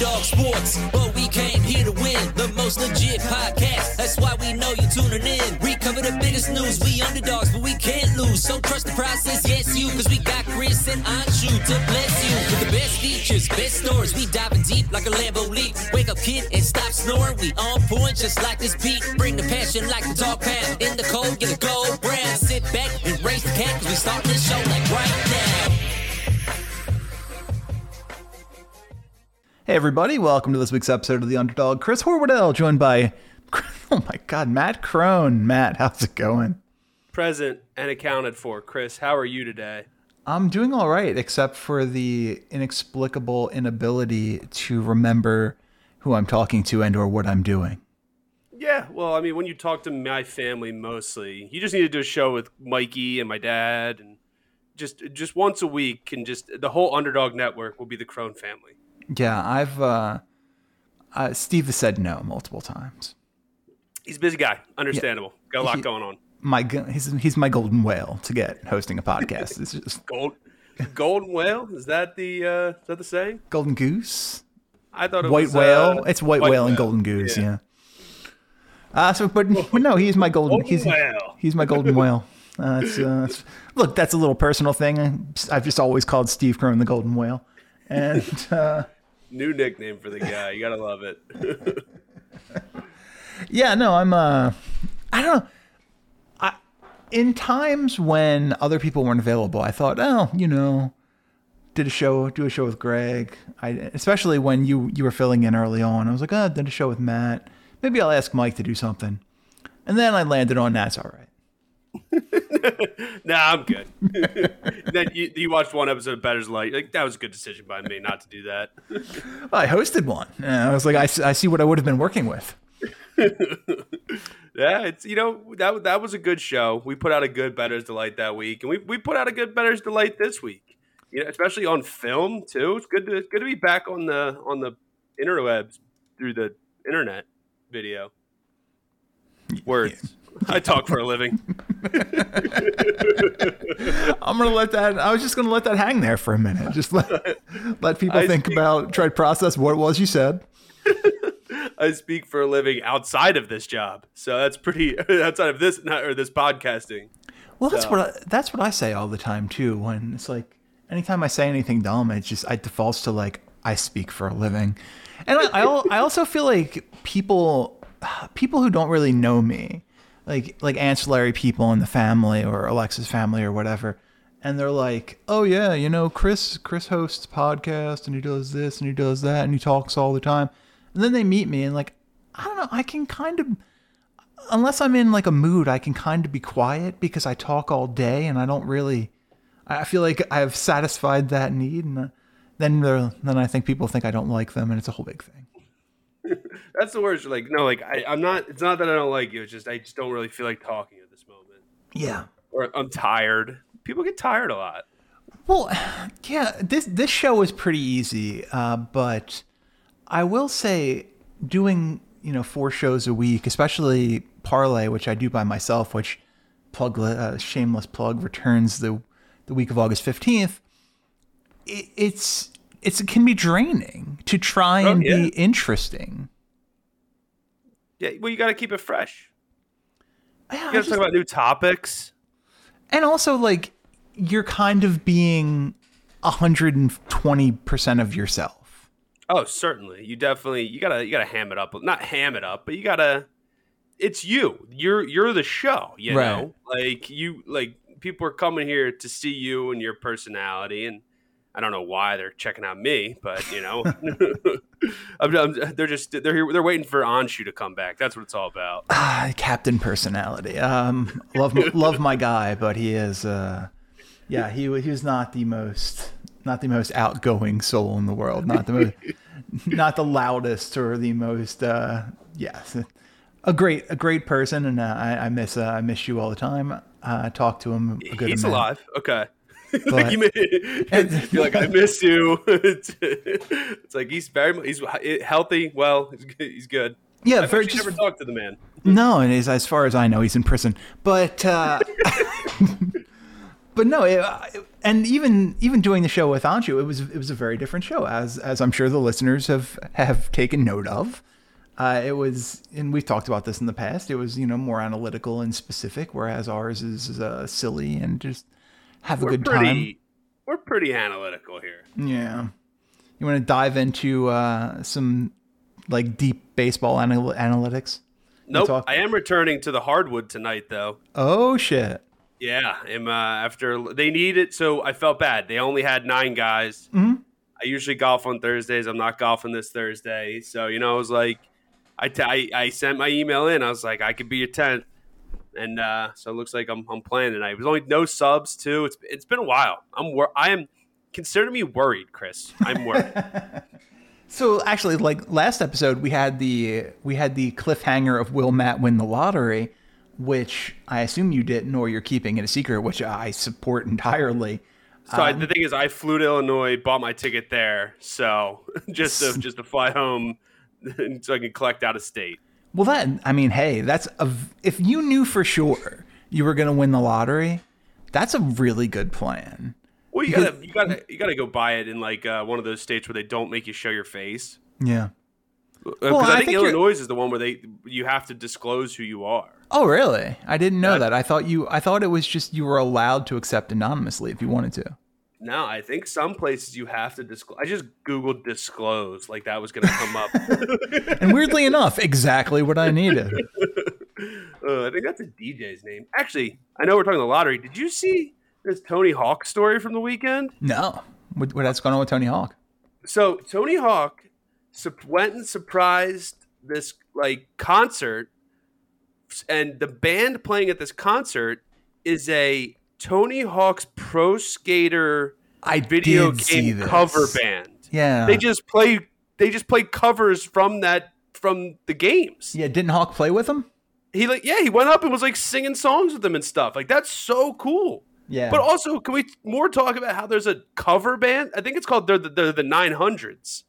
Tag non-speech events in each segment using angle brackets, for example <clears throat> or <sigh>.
Underdog Sports, but we came here to win the most legit podcast. That's why we know you're tuning in. We cover the biggest news. We underdogs, but we can't lose. So trust the process, yes you, cause we got Chris and Anshu to bless you with the best features, best stories. We diving deep like a Lambo leap. Wake up, kid, and stop snoring. We on point just like this beat. Bring the passion like the dog pound. In the cold, get a gold brand. Sit back and raise the cat, cause we start this show like right now. Hey everybody, welcome to this week's episode of The Underdog. Chris Horwedel, joined by, <laughs> oh my god, Matt Crone. Matt, how's it going? present and accounted for. Chris, how are you today? I'm doing all right, except for the inexplicable inability to remember who I'm talking to and or what I'm doing. Yeah, well, I mean, when you talk to my family mostly, you just need to do a show with Mikey and my dad, and just just once a week, and just the whole Underdog Network will be the Crone family. Yeah, I've uh, uh Steve has said no multiple times. He's a busy guy, understandable. Got a lot He- going on. My he's he's my golden whale to get hosting a podcast. It's just <laughs> Gold, golden whale is that the uh, is that the saying? golden goose. I thought it white was whale. uh, it's white, whale and golden goose. Yeah. Uh, so, but, but no, he's my golden. Golden he's whale. he's my golden whale. Uh, it's, uh, it's- look, that's a little personal thing. I've just always called Steve Crone the golden whale, and uh, New nickname for the guy. You gotta love it. <laughs> yeah, no, I'm. Uh, I don't know. I in times when other people weren't available, I thought, oh, you know, did a show, do a show with Greg. I especially when you you were filling in early on. I was like, oh, did a show with Matt. Maybe I'll ask Mike to do something. And then I landed on that's all right. <laughs> nah, I'm good. <laughs> then you, you watched one episode of Better's Light. Like that was a good decision by me not to do that. Well, <laughs> I hosted one. I was like, I see what I would have been working with. Yeah, it's you know that that was a good show. We put out a good Bettor's Delight that week, and we, we put out a good Bettor's Delight this week. You know, especially on film too. It's good to it's good to be back on the on the interwebs through the internet video. Words. I talk for a living. <laughs> I'm gonna let that. I was just gonna let that hang there for a minute. Just let let people I think speak- about, try to process what it was you said. <laughs> I speak for a living outside of this job, so that's pretty <laughs> outside of this or this podcasting. Well, that's So- what I, that's what I say all the time too. When it's like, anytime I say anything dumb, it's just I defaults to like I speak for a living, and I I, I also feel like people people who don't really know me, like like ancillary people in the family or Alexa's family or whatever, and they're like, oh yeah, you know Chris Chris hosts podcast and he does this and he does that and he talks all the time, and then they meet me and like I don't know, I can kind of unless I'm in like a mood, I can kind of be quiet because I talk all day and I don't really. I feel like I've satisfied that need, and uh, then then I think people think I don't like them, and it's a whole big thing. <laughs> That's the worst. Like no, like I, I'm not. It's not that I don't like you. It's just I just don't really feel like talking at this moment, Yeah. or I'm tired. People get tired a lot. Well, yeah. This this show is pretty easy, uh, but I will say doing you know four shows a week, especially parlay, which I do by myself, which plug uh, shameless plug returns the the week of August fifteenth. It, it's it's it can be draining to try Oh, and yeah. be interesting. Yeah, well, you got to keep it fresh. Yeah, You got to talk about new topics. and also like you're kind of being 120% of yourself. Oh, certainly. You definitely you gotta you gotta ham it up. Not ham it up, but you gotta. It's you. You're you're the show. You Right. know, like you like people are coming here to see you and your personality, and I don't know why they're checking out me, but you know, <laughs> <laughs> I'm, I'm- they're just they're here, they're waiting for Anshu to come back. That's what it's all about. <sighs> Ah, captain personality. Um, love love my guy, but he is uh, yeah, he he was not the most not the most outgoing soul in the world, not the most <laughs> not the loudest or the most uh, yes. A great, a great person, and uh, I, I miss, uh, I miss you all the time. Uh, I talk to him a good He's amount. alive. Okay. <laughs> But- like you may, <laughs> <laughs> you're like I miss you. it's, like he's very he's healthy. Well, he's good. He's good. Yeah, I've very just never talked to the man. No, and as, as far as I know, he's in prison. But uh, but no, it, it- and even even doing the show with Anshu, it was it was a very different show, as as I'm sure the listeners have have taken note of. Uh, it was, and we've talked about this in the past. It was you know more analytical and specific, whereas ours is uh, silly and just have a We're good pretty we're pretty analytical here. Yeah, you want to dive into uh, some like deep baseball anal- analytics? Nope. talk- I am returning to the hardwood tonight though. Oh shit! Yeah, I'm, uh, after they need it, so I felt bad. They only had nine guys. Mhm. I usually golf on Thursdays. I'm not golfing this Thursday, so you know, I was like, I, t- I, I sent my email in. I was like, I could be your tenth, and uh, so it looks like I'm, I'm playing tonight. There's only no subs too. It's it's been a while. I'm wor- I am consider me worried, Chris. I'm worried. <laughs> So actually, like last episode, we had the we had the cliffhanger of will Matt win the lottery, which I assume you didn't, or you're keeping it a secret, which I support entirely. So I, the thing is, I flew to Illinois, bought my ticket there, so <laughs> just to <laughs> just to fly home, so I can collect out of state. Well, that I mean, hey, that's a if you knew for sure you were going to win the lottery, that's a really good plan. Well, you Because- gotta you gotta you gotta go buy it in like uh, one of those states where they don't make you show your face. Yeah. Because Well, I, I think, think Illinois is the one where they you have to disclose who you are. Oh, really? I didn't know Yeah. that. I thought you. I thought it was just you were allowed to accept anonymously if you wanted to. No, I think some places you have to disclose. I just googled disclose, like that was gonna come up. <laughs> And weirdly enough, exactly what I needed. <laughs> uh, I think that's a DJ's name. Actually, I know we're talking the lottery. Did you see this Tony Hawk story from the weekend? No, what, what that's going on with Tony Hawk? So Tony Hawk went and surprised this like concert, and the band playing at this concert is a Tony Hawk's Pro Skater I video game cover band. Yeah. They just play. They just play covers from that from the games. Yeah, didn't Hawk play with them? He like yeah, he went up and was like singing songs with them and stuff. Like that's so cool. Yeah. But also, can we more talk about how there's a cover band? I think it's called they're the, they're the 900s.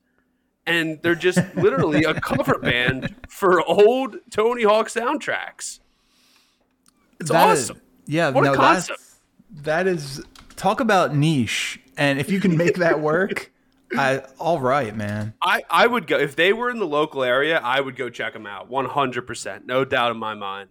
And they're just <laughs> literally a cover band for old Tony Hawk soundtracks. It's That is- awesome. yeah, What a no, that's, concept. That is talk about niche. And if you can make that <laughs> work, I all right, man. I, I would go if they were in the local area. I would go check them out, one hundred percent, no doubt in my mind.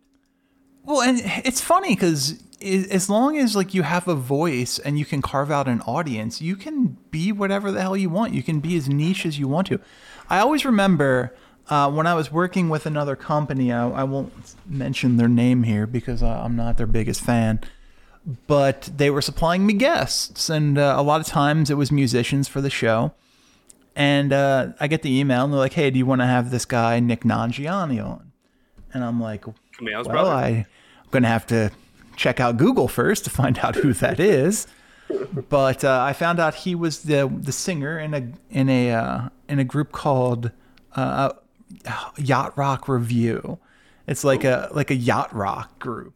Well, and it's funny because as long as like you have a voice and you can carve out an audience, you can be whatever the hell you want. You can be as niche as you want to. I always remember uh, when I was working with another company. I, I won't mention their name here because uh, I'm not their biggest fan. But they were supplying me guests, and uh, a lot of times it was musicians for the show. And uh, I get the email, and they're like, "Hey, do you want to have this guy Nick Nangiani on?" And I'm like, well, brother. I, I'm going to have to check out Google first to find out who that is. But uh, I found out he was the the singer in a in a uh, in a group called uh, Yacht Rock Review. It's like a like a yacht rock group.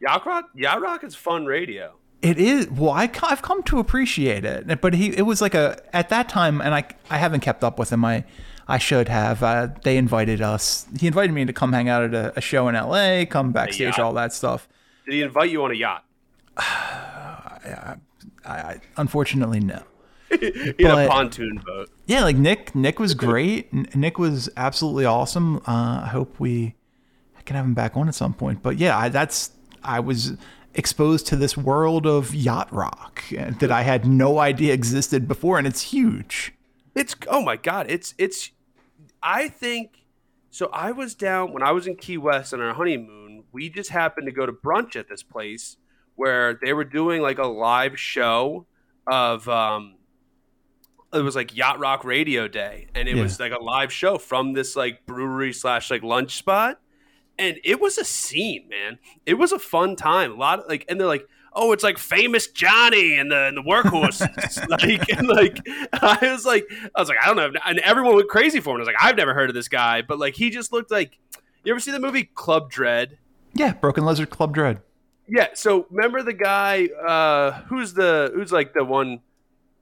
Yacht Rock, Yacht Rock is fun radio. It is well, I, have come to appreciate it, but he it was like a at that time, and I I haven't kept up with him. I I should have. Uh, they invited us. He invited me to come hang out at a, a show in L.A., come backstage, all that stuff. Did he invite you on a yacht? <sighs> I, I unfortunately no. <laughs> In But- a pontoon boat. Yeah, like Nick. Nick was <laughs> great. Nick was absolutely awesome. Uh, I hope we I can have him back on at some point. But yeah, I, that's I was exposed to this world of yacht rock that I had no idea existed before, and it's huge. It's oh my god, it's it's I think so I was down when I was in Key West on our honeymoon, we just happened to go to brunch at this place where they were doing like a live show of um it was like Yacht Rock Radio Day and it Yeah. was like a live show from this like brewery slash like lunch spot. And it was a scene, man. It was a fun time. A lot of like and they're like oh, it's like famous Johnny and the and the workhorses. <laughs> <laughs> like and like <laughs> I was like I was like, I don't know. And everyone went crazy for him. I was like, I've never heard of this guy. But like he just looked like you ever see the movie Club Dread? Yeah, Broken Lizard Club Dread. Yeah. So remember the guy uh who's the who's like the one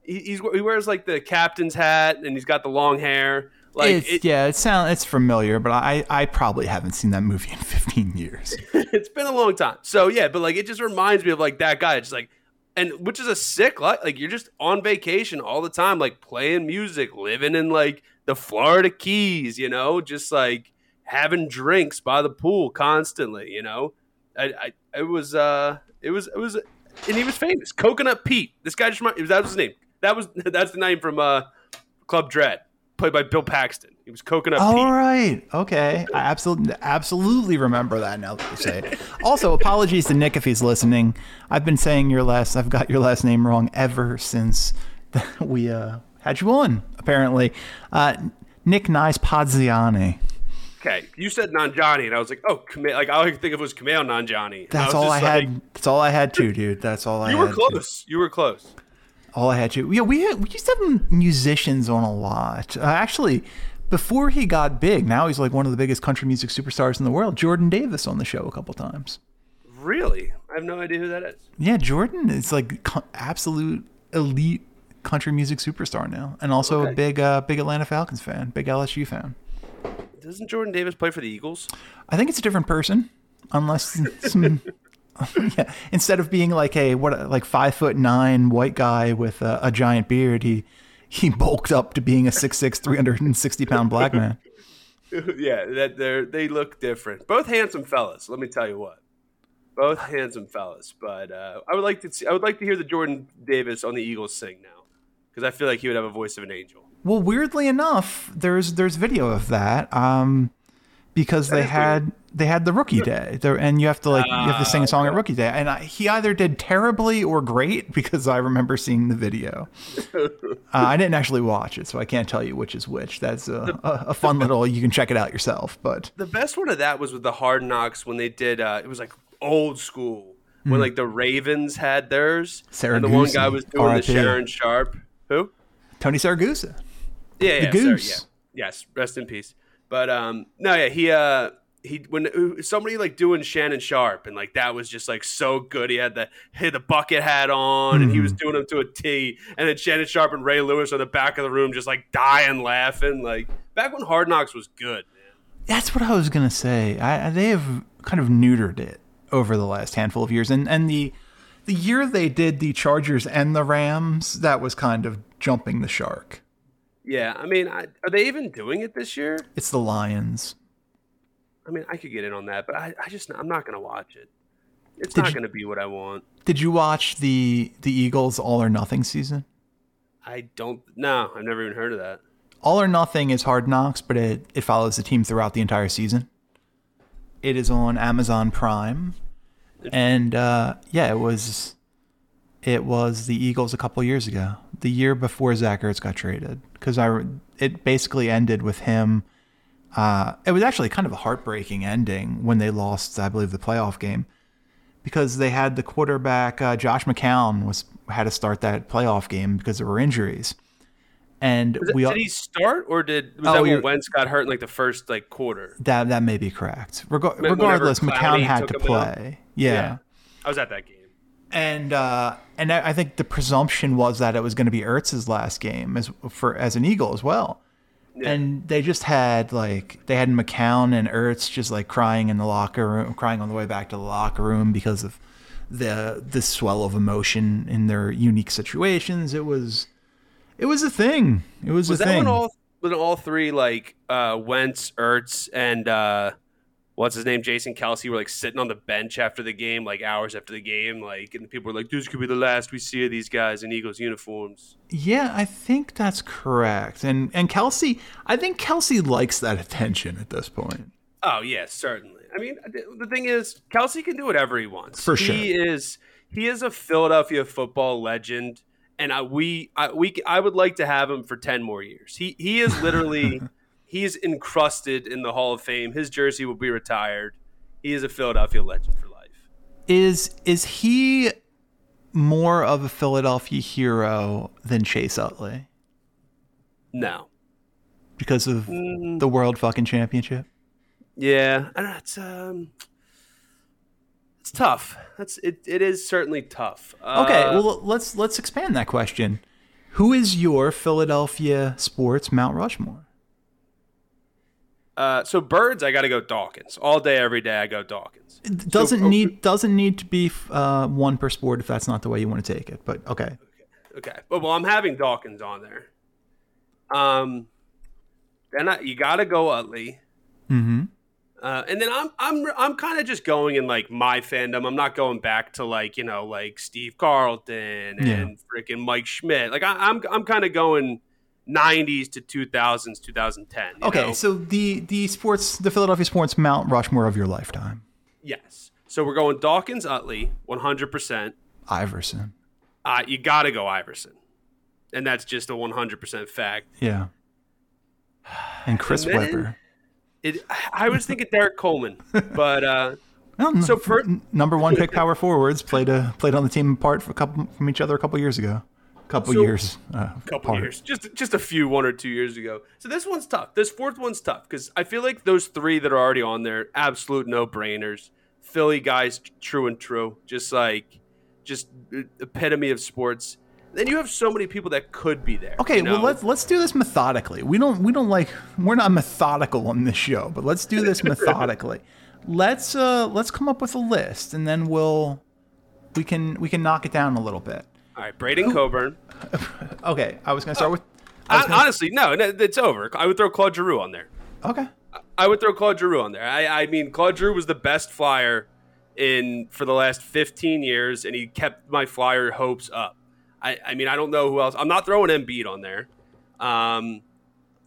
he, he's he wears like the captain's hat and he's got the long hair. Like it's, it, yeah, it sound it's familiar, but I I probably haven't seen that movie in <laughs> 15 years. <laughs> it's been a long time. So yeah, but like it just reminds me of like that guy. It's like and which is a sick life. Like you're just on vacation all the time, like playing music, living in like the Florida Keys, you know, just like having drinks by the pool constantly, you know. I, I it was uh it was it was and he was famous. Coconut Pete. This guy just that was his name. That was <laughs> that's the name from uh Club Dread, played by Bill Paxton. He was Coconut All Pete. right. Okay. I absolutely absolutely remember that now that you say it. Also, apologies to Nick if he's listening. I've been saying your last I've got your last name wrong ever since <laughs> we uh, had you on, apparently. Uh, Nick Niespodziani. Okay, you said Nanjani, and I was like, oh, Kama- like I could think of it was Kumail Nanjiani. And That's was all I like, had. That's all I had too, dude. That's all I had. You were close. You were close. All I had to. Yeah, we had, we used to have musicians on a lot. Uh, actually, before he got big, now he's like one of the biggest country music superstars in the world. Jordan Davis on the show a couple times. Really? I have no idea who that is. Yeah, Jordan is like co- absolute elite country music superstar now, and also a big uh, big Atlanta Falcons fan, big LSU fan. Doesn't Jordan Davis play for the Eagles? I think it's a different person, unless <laughs> some. <laughs> yeah, instead of being like a what like five foot nine white guy with a, a giant beard, he he bulked up to being a 6'6", 360 pound black man. <laughs> yeah, that they're they look different. Both handsome fellas. Let me tell you what. Both handsome fellas. But uh, I would like to see. I would like to hear the Jordan Davis on the Eagles sing now, because I feel like he would have a voice of an angel. Well, weirdly enough, there's there's video of that. Um, because they is had they had the rookie day there, and you have to like you have to sing a song at rookie day, and I, he either did terribly or great because I remember seeing the video. <laughs> uh, I didn't actually watch it, so I can't tell you which is which. That's a, a, a fun little. You can check it out yourself, but The best one of that was with the Hard Knocks when they did. Uh, it was like old school when like the Ravens had theirs, Sarah and the one guy was doing the R.I.P.. Sharon Sharp. Who? Tony Siragusa. Yeah, yeah, The sorry, Goose. yeah. Yes, rest in peace. But um, no, yeah, he uh, he when uh, somebody like doing Shannon Sharpe and like that was just like so good. He had the he had the bucket hat on and he was Mm-hmm. doing them to a T. And then Shannon Sharpe and Ray Lewis on the back of the room just like dying laughing. Like back when Hard Knocks was good. Man. That's what I was gonna say. I, I- they have kind of neutered it over the last handful of years, and and the the year they did the Chargers and the Rams, that was kind of jumping the shark. Yeah, I mean, I, are they even doing it this year? It's the Lions. I mean, I could get in on that, but I, I just I'm not gonna watch it. It's Did not you- gonna be what I want. Did you watch the the Eagles All or Nothing season? I don't. No, I've never even heard of that. All or Nothing is Hard Knocks, but it, it follows the team throughout the entire season. It is on Amazon Prime, and uh, yeah, it was it was the Eagles a couple years ago, the year before Zach Ertz got traded, because I it basically ended with him. Uh, it was actually kind of a heartbreaking ending when they lost, I believe, the playoff game, because they had the quarterback uh, Josh McCown was had to start that playoff game because there were injuries, and it- we all, did he start or did was Oh, that when Wentz got hurt in like the first like quarter? That that may be correct. Reg- regardless, McCown had to play. Yeah. I was at that game. And uh, and I I think the presumption was that it was going to be Ertz's last game as for as an Eagle as well. Yeah. And they just had like they had McCown and Ertz just like crying in the locker room, crying on the way back to the locker room because of the the swell of emotion in their unique situations. It was it was a thing. It was, Was a that thing. when all when all three like uh Wentz, Ertz, and uh what's his name, Jason Kelce were like sitting on the bench after the game, like hours after the game, like and people were like, This could be the last we see of these guys in Eagles uniforms. Yeah, I think that's correct. And and Kelce, I think Kelce likes that attention at this point. Oh yeah, certainly. I mean, the thing is, Kelce can do whatever he wants. For sure, he is he is a Philadelphia football legend, and I we I we I would like to have him for ten more years. He he is literally <laughs> he's encrusted in the Hall of Fame. His jersey will be retired. He is a Philadelphia legend for life. Is is he more of a Philadelphia hero than Chase Utley No, because of Mm. the World fucking Championship? yeah, I don't know. It's um, it's tough. That's it. It is certainly tough. Okay, Uh, well let's let's expand that question. Who is your Philadelphia sports Mount Rushmore? Uh, so birds, I got to go Dawkins all day, every day. I go Dawkins. It doesn't So- need doesn't need to be uh, one per sport if that's not the way you want to take it. But okay, Okay, but well, I'm having Dawkins on there. Um, then I, you got to go Utley. mm-hmm. Uh, and then I'm I'm I'm kind of just going in like my fandom. I'm not going back to like you know like Steve Carlton and Yeah. freaking Mike Schmidt. Like I, I'm I'm kind of going 90s to 2000s, 2010. you okay. know? So the the sports the Philadelphia sports Mount Rushmore of your lifetime, yes. So we're going Dawkins, Utley, 100. percent Iverson. uh, You got to go Iverson, and that's just a 100 percent fact. Yeah, and Chris And Webber. It. I was thinking Derrick Coleman, <laughs> but uh, Well, So per- number one pick power forwards played a played on the team apart for a couple from each other a couple years ago, couple So- years. Uh, couple apart. years, just just a few, one or two years ago. So this one's tough. This fourth one's tough because I feel like those three that are already on there, absolute no brainers. Philly guys, true and true, just like just epitome of sports. Then you have so many people that could be there. Okay, you well let's let's do this methodically. We don't we don't like we're not methodical on this show, but let's do this <laughs> methodically. Let's uh let's come up with a list and then we'll we can we can knock it down a little bit. All right, Braydon Coburn. <laughs> Okay, I was gonna start uh, with uh, I was Hon- gonna- honestly, no, no, it's over. I would throw Claude Giroux on there. Okay. I would throw Claude Giroux on there. I, I mean, Claude Giroux was the best flyer in for the last 15 years, and he kept my flyer hopes up. I, I mean, I don't know who else. I'm not throwing Embiid on there. Um,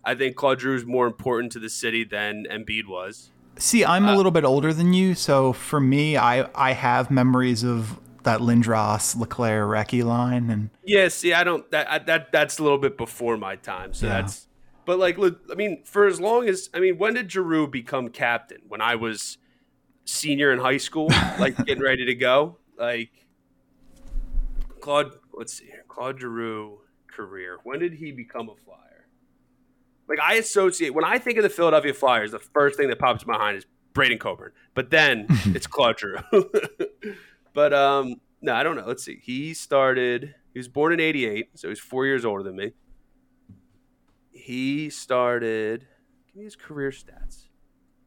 I think Claude Giroux is more important to the city than Embiid was. See, I'm a uh, little bit older than you, so for me, I I have memories of that Lindros, LeClair, Recchi line, and Yeah, see, I don't. That I- that that's a little bit before my time. So Yeah. that's. But like, look, I mean, for as long as I mean, when did Giroux become captain? When I was senior in high school, <laughs> like getting ready to go. Like Claude, let's see here, Claude Giroux career. When did he become a Flyer? Like I associate when I think of the Philadelphia Flyers, the first thing that pops in my mind is Braydon Coburn. But then <laughs> it's Claude Giroux. <laughs> but um, no, I don't know. Let's see. He started. He was born in '88, so he's four years older than me. He started. Give me his career stats.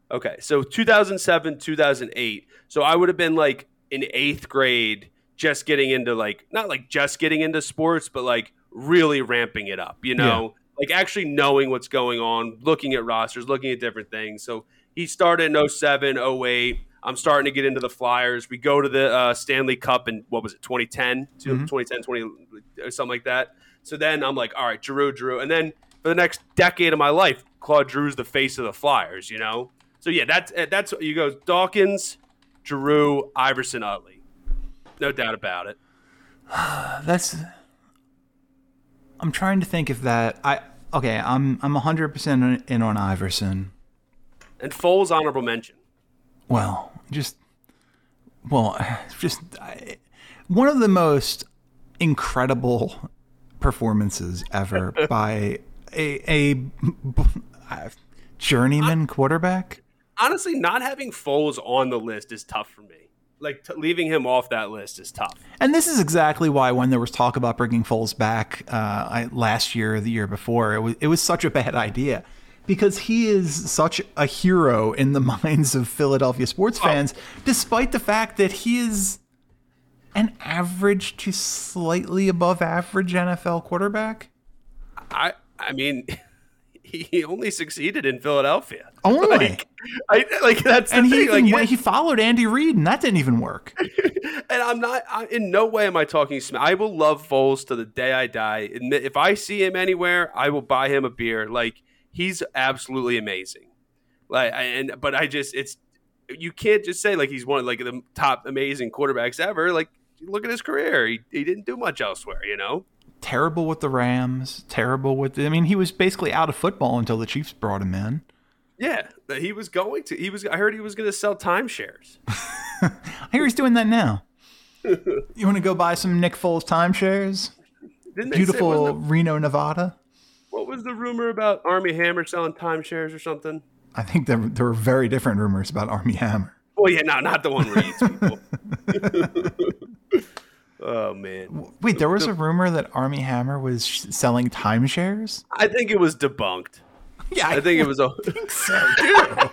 Okay, so 2007, 2008. So I would have been like in eighth grade, just getting into like not like just getting into sports, but like really ramping it up. You know, like actually knowing what's going on, looking at rosters, looking at different things. So he started in 07, 08. I'm starting to get into the Flyers. We go to the uh, Stanley Cup in what was it, 2010, to Mhm. 2010, 20 or something like that. So then I'm like, all right, Giroux, Drew, and then for the next decade of my life, Claude Giroux's the face of the Flyers. You know, so yeah, that's that's you go Dawkins, Giroux, Iverson, Utley, no doubt about it. <sighs> that's. I'm trying to think if that I okay. I'm I'm 100 percent in on Iverson. And Foles honorable mention. Well, just well, <sighs> just I, one of the most incredible performances ever <laughs> by a a, a <laughs> journeyman quarterback. Honestly, not having Foles on the list is tough for me. Like t- leaving him off that list is tough. And this is exactly why when there was talk about bringing Foles back uh, I, last year, or the year before, it was it was such a bad <laughs> idea because he is such a hero in the <laughs> minds of Philadelphia sports oh. fans, despite the fact that he is an average to slightly above average NFL quarterback. I I mean, <laughs> he only succeeded in Philadelphia. Only. <laughs> Like, I, like that's and he even like, went- he followed Andy Reid, and that didn't even work. and I'm not. I, in no way am I talking. I will love Foles to the day I die. And if I see him anywhere, I will buy him a beer. Like he's absolutely amazing. Like I- and but I just it's you can't just say like he's one of like the top amazing quarterbacks ever. Like look at his career. He he didn't do much elsewhere. You know. terrible with the Rams. Terrible with. The, I mean, he was basically out of football until the Chiefs brought him in. Yeah, he was going to. He was. I heard he was going to sell timeshares. <laughs> I hear he's doing that now. <laughs> you want to go buy some Nick Foles timeshares? Beautiful Reno, Nevada. What was the rumor about Armie Hammer selling timeshares or something? I think there, there were very different rumors about Armie Hammer. Well, yeah, no, not the one where he eats people. <laughs> oh man, Wait, there was a rumor that Armie Hammer was sh- selling timeshares? I think it was debunked. <laughs> Yeah, I think it was a. <laughs> Think so too.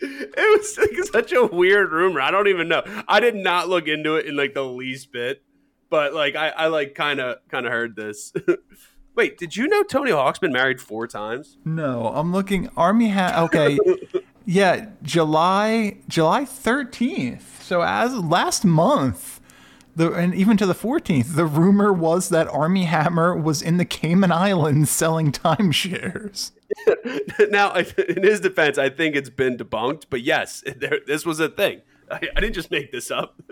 It was like such a weird rumor. I don't even know. I did not look into it in like the least bit, but like I, I like kind of kind of heard this. Wait, did you know Tony Hawk's been married four times? No, I'm looking. Army hat. Okay, <laughs> yeah, July July 13th. So as last month, the and even to the 14th, the rumor was that Armie Hammer was in the Cayman Islands selling timeshares. <laughs> now, in his defense, I think it's been debunked, but yes, <laughs> there, this was a thing. I, I didn't just make this up.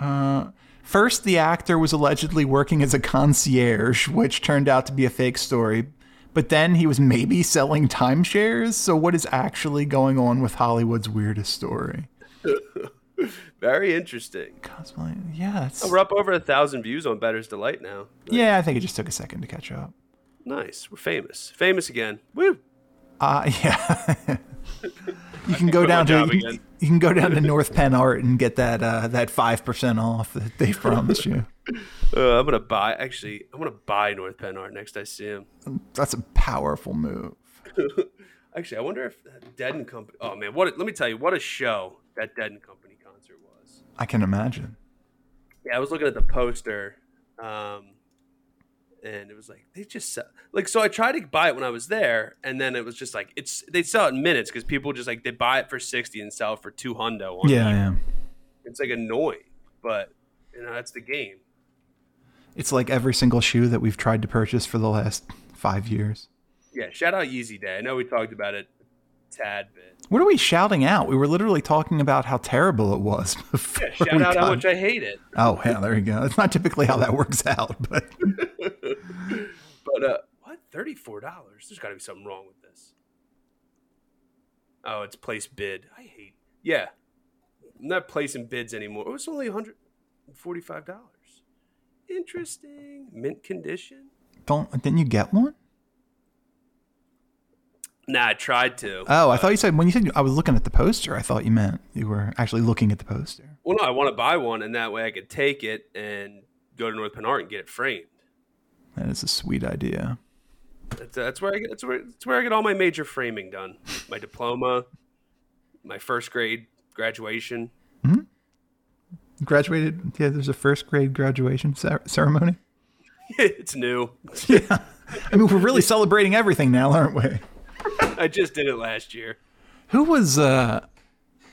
Uh, First, the actor was allegedly working as a concierge, which turned out to be a fake story. But then he was maybe selling timeshares. So, what is actually going on with Hollywood's weirdest story? <laughs> Very interesting. Cosplay, yeah, it's, We're up over a thousand views on Bettor's Delight now. yeah. I think it just took a second to catch up. Nice. We're famous. Famous again. Woo. Uh, <laughs> yeah. You can go down to you, can- you can go down to North Penn Art and get that uh, that five percent off that they <laughs> promised you. Uh, I'm gonna buy. Actually, I'm gonna buy North Penn Art next I see him. That's a powerful move. <laughs> Actually, I wonder if that Dead and Company. Oh man, what? A, let me tell you, what a show that Dead and Company concert was. I can imagine. Yeah, I was looking at the poster, um, and it was like they just sell, like. So I tried to buy it when I was there, and then it was just like it's they sell it in minutes because people just like they buy it for sixty and sell it for two hundo. On Yeah, yeah. it's like annoying, but you know that's the game. It's like every single shoe that we've tried to purchase for the last five years. Yeah, shout out Yeezy Day. I know we talked about it a tad bit. What are we shouting out? We were literally talking about how terrible it was. <laughs> Yeah, shout out how much I hate it. Oh, yeah, there you go. It's not typically how that works out, but <laughs> But uh, what? Thirty four dollars? There's got to be something wrong with this. Oh, it's place bid. I hate. Yeah, I'm not placing bids anymore. It was only one hundred and forty five dollars. Interesting. Mint condition. don't didn't you get one? Nah, I tried to. Oh, I thought you said when you said I was looking at the poster. I thought you meant you were actually looking at the poster. well, no, I want to buy one, and that way I could take it and go to North Penn Art and get it framed. That is a sweet idea. That's, that's where I get. That's where. That's where I get all my major framing done. My diploma, my first grade graduation. Hmm. Graduated. Yeah, there's a first grade graduation ceremony. <laughs> it's new. <laughs> Yeah, I mean we're really celebrating everything now, aren't we? <laughs> I just did it last year. Who was uh,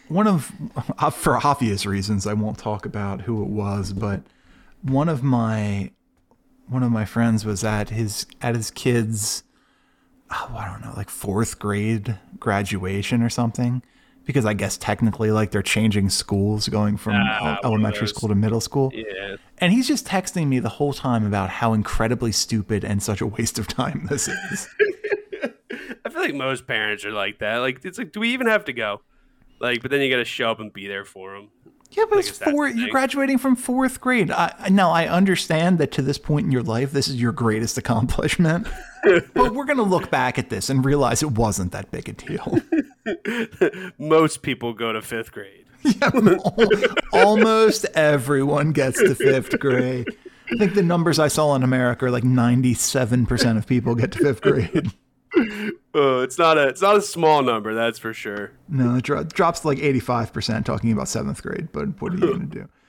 one of, uh, for obvious reasons, I won't talk about who it was, but one of my one of my friends was at his at his kid's, oh, I don't know, like fourth grade graduation or something, because I guess technically like they're changing schools, going from ah, of elementary school to middle school. Yeah. And he's just texting me the whole time about how incredibly stupid and such a waste of time this is. <laughs> I feel like most parents are like that. Like, it's like, do we even have to go? Like, but then you got to show up and be there for them. Yeah, but Like, it's four. You're graduating from fourth grade. I, I- now I understand that to this point in your life, this is your greatest accomplishment. <laughs> but we're gonna look back at this and realize it wasn't that big a deal. <laughs> Most people go to fifth grade. <laughs> Yeah, Almost everyone gets to fifth grade. I think the numbers I saw in America are like 97% of people get to fifth grade. <laughs> Uh, it's not a. It's not a small number. That's for sure. No, it dro- drops to like 85% talking about seventh grade, but what are you going to do? <laughs>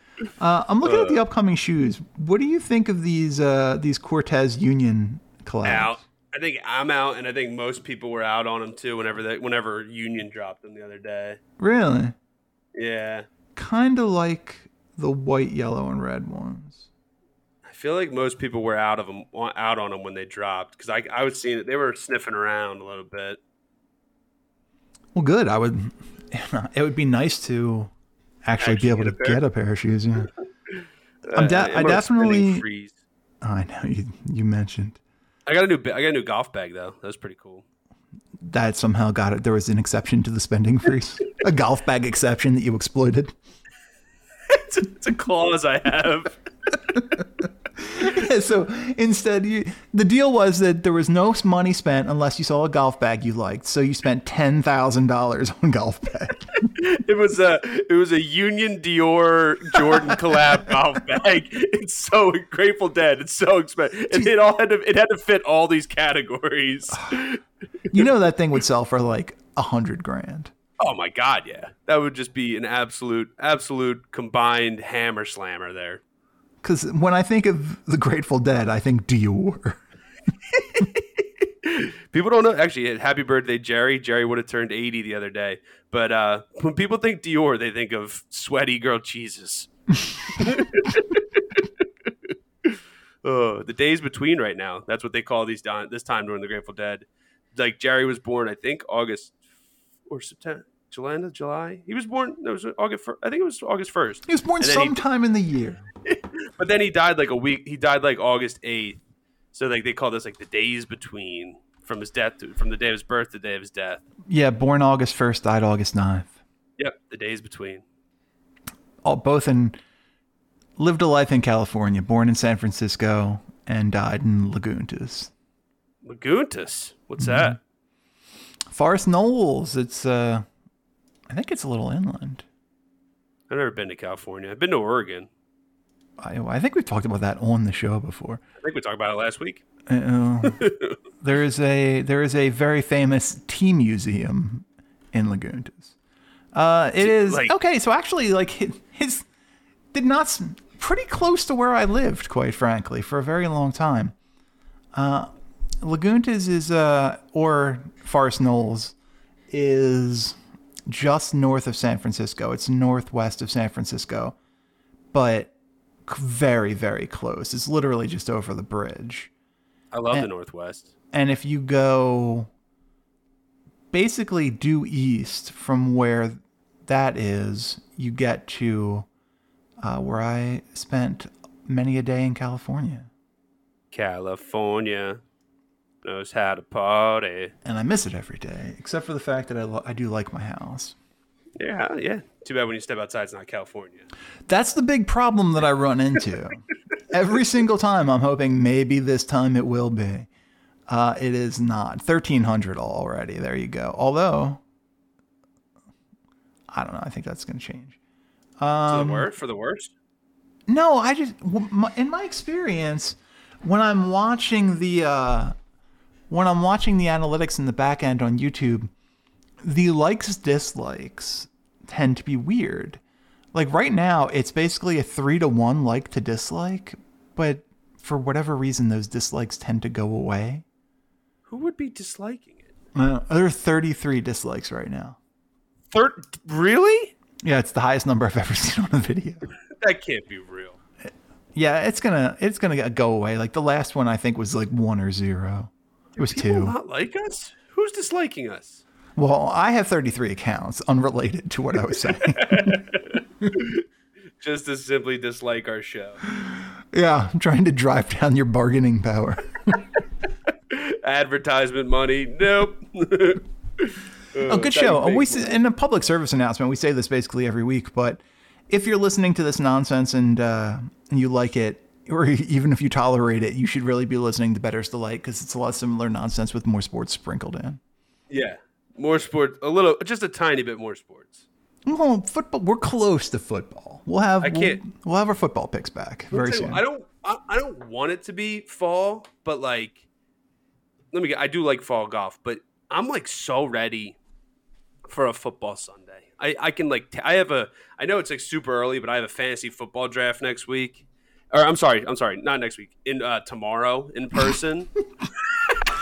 Uh, I'm looking at the upcoming shoes. What do you think of these uh, these Cortez Union collabs? Out. I think I'm out, and I think most people were out on them too. Whenever they, whenever Union dropped them the other day. Really? Yeah. Kind of like the white, yellow, and red ones. I feel like most people were out of them, out on them when they dropped because I, I was seeing it. They were sniffing around a little bit. Well, good. I would. <laughs> It would be nice to actually, Actually be able get to a get a pair of shoes. Yeah. <laughs> I'm de- Uh, I on a spinning definitely- freeze. Oh, I know you. You mentioned I got a new. I got a new golf bag though. That was pretty cool. that somehow got it. There was an exception to the spending freeze, <laughs> a golf bag exception that you exploited. <laughs> it's, a, it's a clause I have. <laughs> so instead, you, the deal was that there was no money spent unless you saw a golf bag you liked. So you spent ten thousand dollars on golf bag. <laughs> it was a it was a Union Dior Jordan collab golf bag. It's so Grateful Dead. It's so expensive. And it all had to it had to fit all these categories. <sighs> you know that thing would sell for like a hundred grand. Oh my god, yeah. That would just be an absolute absolute combined hammer slammer there. Cuz when I think of the Grateful Dead, I think Dior. <laughs> people don't know actually happy birthday jerry jerry would have turned 80 the other day but uh, when people think dior they think of sweaty girl cheeses <laughs> oh, the days between right now that's what they call these this time during the grateful dead like jerry was born i think august or september july july he was born it was august i think it was august 1st he was born sometime he, in the year <laughs> but then he died like a week he died like august 8th so like they call this like the days between from his death to, from the day of his birth to the day of his death. Yeah, born August first, died August 9th. Yep, the days between. All both in lived a life in California, born in San Francisco and died in Lagunitas. Lagunitas? What's mm-hmm. that? Forest Knolls. It's uh I think it's a little inland. I've never been to California. I've been to Oregon. I, I think we've talked about that on the show before. I think we talked about it last week. Uh, <laughs> there is a there is a very famous tea museum in Lagunitas. Uh, it is like, okay. So actually, like his did not pretty close to where I lived, quite frankly, for a very long time. Uh, Lagunitas is uh, or Forest Knolls is just north of San Francisco. It's northwest of San Francisco, but very very close. It's literally just over the bridge. I love and, the Northwest. And if you go basically due east from where that is, you get to uh, where I spent many a day in California. California knows how to party. And I miss it every day, except for the fact that I, lo- I do like my house. Yeah, yeah. Too bad when you step outside, it's not California. That's the big problem that I run into. <laughs> Every single time, I'm hoping maybe this time it will be. Uh, it is not. 1300 already. There you go. Although, I don't know. I think that's going to change. Um, for the worst? For the worst? No, I just, in my experience, when I'm watching the, uh, when I'm watching the analytics in the back end on YouTube, the likes dislikes tend to be weird. Like right now, it's basically a three to one like to dislike, but for whatever reason, those dislikes tend to go away. Who would be disliking it? Uh, there are 33 dislikes right now. Thir- really? Yeah, it's the highest number I've ever <laughs> seen on a video. <laughs> that can't be real. Yeah, it's gonna it's gonna go away. Like the last one, I think was like one or zero. It was People two. Not like us? Who's disliking us? Well, I have 33 accounts unrelated to what I was saying. <laughs> Just to simply dislike our show. Yeah, I'm trying to drive down your bargaining power. <laughs> Advertisement money. Nope. <laughs> oh, good show. We in a public service announcement, we say this basically every week, but if you're listening to this nonsense and uh, you like it, or even if you tolerate it, you should really be listening to Bettor's Delight because it's a lot of similar nonsense with more sports sprinkled in. Yeah, more sports, a little, just a tiny bit more sports. Well, football. We're close to football. We'll have. I can't. We'll, we'll have our football picks back very soon. I don't. I, I don't want it to be fall, but like, let me. Get, I do like fall golf, but I'm like so ready for a football Sunday. I I can like. T- I have a. I know it's like super early, but I have a fantasy football draft next week. Or I'm sorry. I'm sorry. Not next week. In uh, tomorrow in <laughs> person.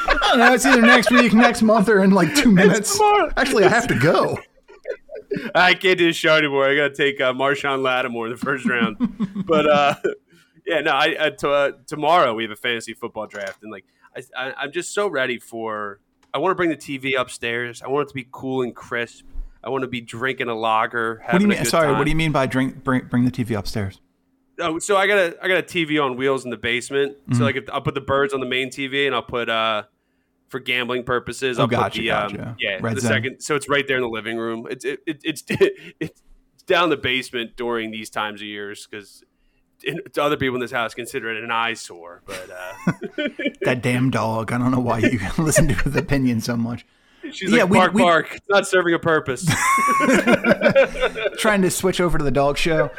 I don't know. It's either next week, next month, or in like two minutes. Actually, I have to go. <laughs> I can't do the show anymore. I got to take uh, Marshon Lattimore in the first round. <laughs> but uh, yeah, no. I uh, to, uh, tomorrow we have a fantasy football draft, and like I, I, am just so ready for. I want to bring the TV upstairs. I want it to be cool and crisp. I want to be drinking a lager. What do you mean? Sorry, time. what do you mean by drink? Bring, bring the TV upstairs. Oh, so I got a I got a TV on wheels in the basement. Mm-hmm. So like if, I'll put the birds on the main TV, and I'll put uh for gambling purposes. Oh, I'll gotcha, put the, gotcha. Um, yeah, Red the zone. second. So it's right there in the living room. It's it, it it's <laughs> it, down the basement during these times of years because to other people in this house consider it an eyesore. But uh, <laughs> that <laughs> damn dog. I don't know why you listen to his opinion so much. She's yeah, like, we, bark, we, bark. It's not serving a purpose. Trying to switch over to the dog show.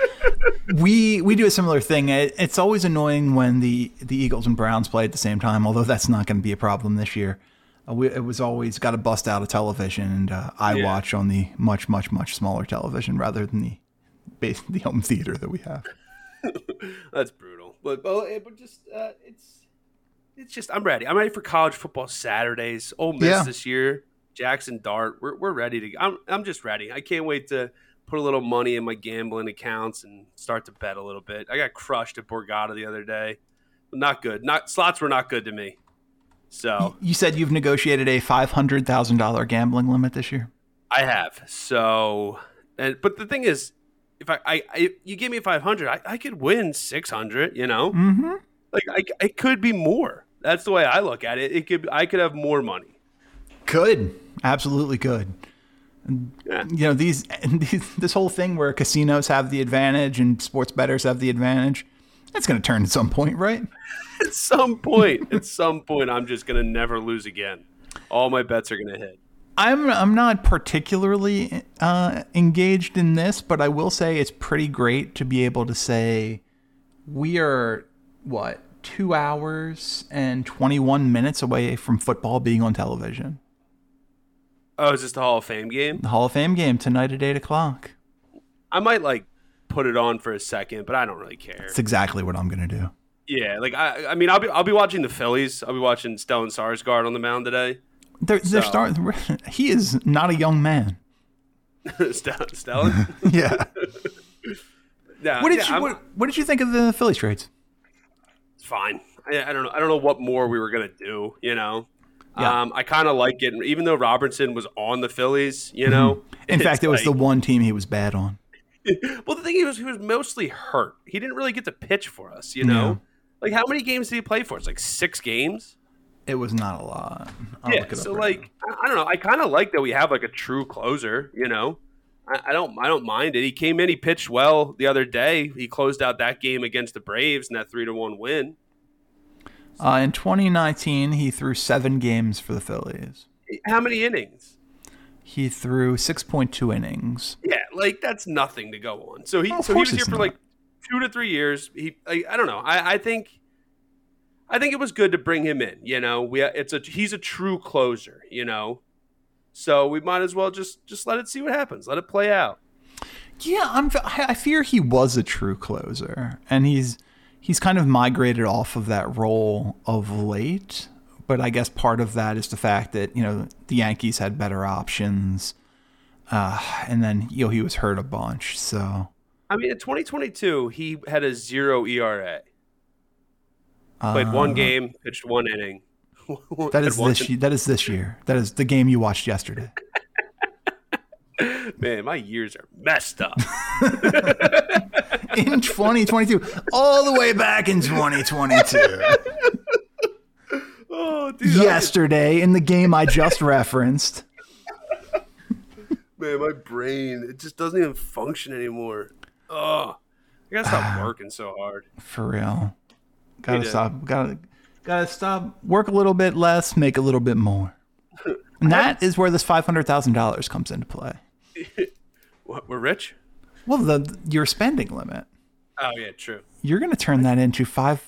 We we do a similar thing. It, it's always annoying when the the Eagles and Browns play at the same time. Although that's not going to be a problem this year. Uh, we, it was always got to bust out a television, and uh, I yeah. watch on the much much much smaller television rather than the base, <laughs> the home theater that we have. <laughs> that's brutal, but but, but just uh, it's it's just I'm ready. I'm ready for college football Saturdays. Ole Miss yeah. this year. Jaxson Dart. We're we're ready to. I'm I'm just ready. I can't wait to put a little money in my gambling accounts and start to bet a little bit. I got crushed at Borgata the other day. Not good. Not slots were not good to me. So you said you've negotiated a five hundred thousand dollar gambling limit this year. I have. So, and but the thing is, if I, I, I you give me five hundred, I, I could win six hundred. You know, mm-hmm. like I, it could be more. That's the way I look at it. It could I could have more money. Could absolutely could. Yeah. You know these, <laughs> these this whole thing where casinos have the advantage and sports bettors have the advantage. That's going to turn at some point, right? <laughs> at some point, at some point, I'm just going to never lose again. All my bets are going to hit. I'm I'm not particularly uh, engaged in this, but I will say it's pretty great to be able to say we are what two hours and 21 minutes away from football being on television. Oh, is this the Hall of Fame game? The Hall of Fame game tonight at eight o'clock. I might like put it on for a second, but I don't really care. It's exactly what I'm gonna do. Yeah, like I, I mean, I'll be, I'll be watching the Phillies. I'll be watching Stellan Skarsgård on the mound today. They're, they're so. starting. He is not a young man. <laughs> Stellan. <laughs> yeah. <laughs> yeah. What did yeah, you what, what, did you think of the Phillies trades? It's fine. I, I don't know. I don't know what more we were gonna do. You know. Yeah. Um, I kind of like it, even though Robertson was on the Phillies. You know, mm-hmm. in fact, it was like, the one team he was bad on. <laughs> well, the thing is, he was mostly hurt. He didn't really get to pitch for us. You know, yeah. like how many games did he play for us? Like six games. It was not a lot. I'll yeah. So right like, now. I don't know. I kind of like that we have like a true closer. You know, I, I don't. I don't mind it. He came in. He pitched well the other day. He closed out that game against the Braves in that three to one win. Uh, in 2019, he threw seven games for the Phillies. How many innings? He threw 6.2 innings. Yeah, like that's nothing to go on. So he so he was here for not. like two to three years. He like, I don't know. I, I think I think it was good to bring him in. You know, we it's a he's a true closer. You know, so we might as well just just let it see what happens. Let it play out. Yeah, I'm. I fear he was a true closer, and he's he's kind of migrated off of that role of late. But I guess part of that is the fact that you know the Yankees had better options, uh, and then you know he was hurt a bunch. So I mean, in 2022, he had a zero ERA. Played uh, one game, pitched one inning. <laughs> that is this. That is this year. That is the game you watched yesterday. <laughs> Man, my years are messed up. <laughs> in 2022, all the way back in 2022. Oh, dude, Yesterday, in the game I just referenced. Man, my brain, it just doesn't even function anymore. Oh, I gotta stop <sighs> working so hard. For real. Gotta stop. Gotta, gotta stop. Work a little bit less, make a little bit more. <laughs> And that is where this $500,000 comes into play. <laughs> what, we're rich? Well, the your spending limit. Oh yeah, true. You're going to turn that into five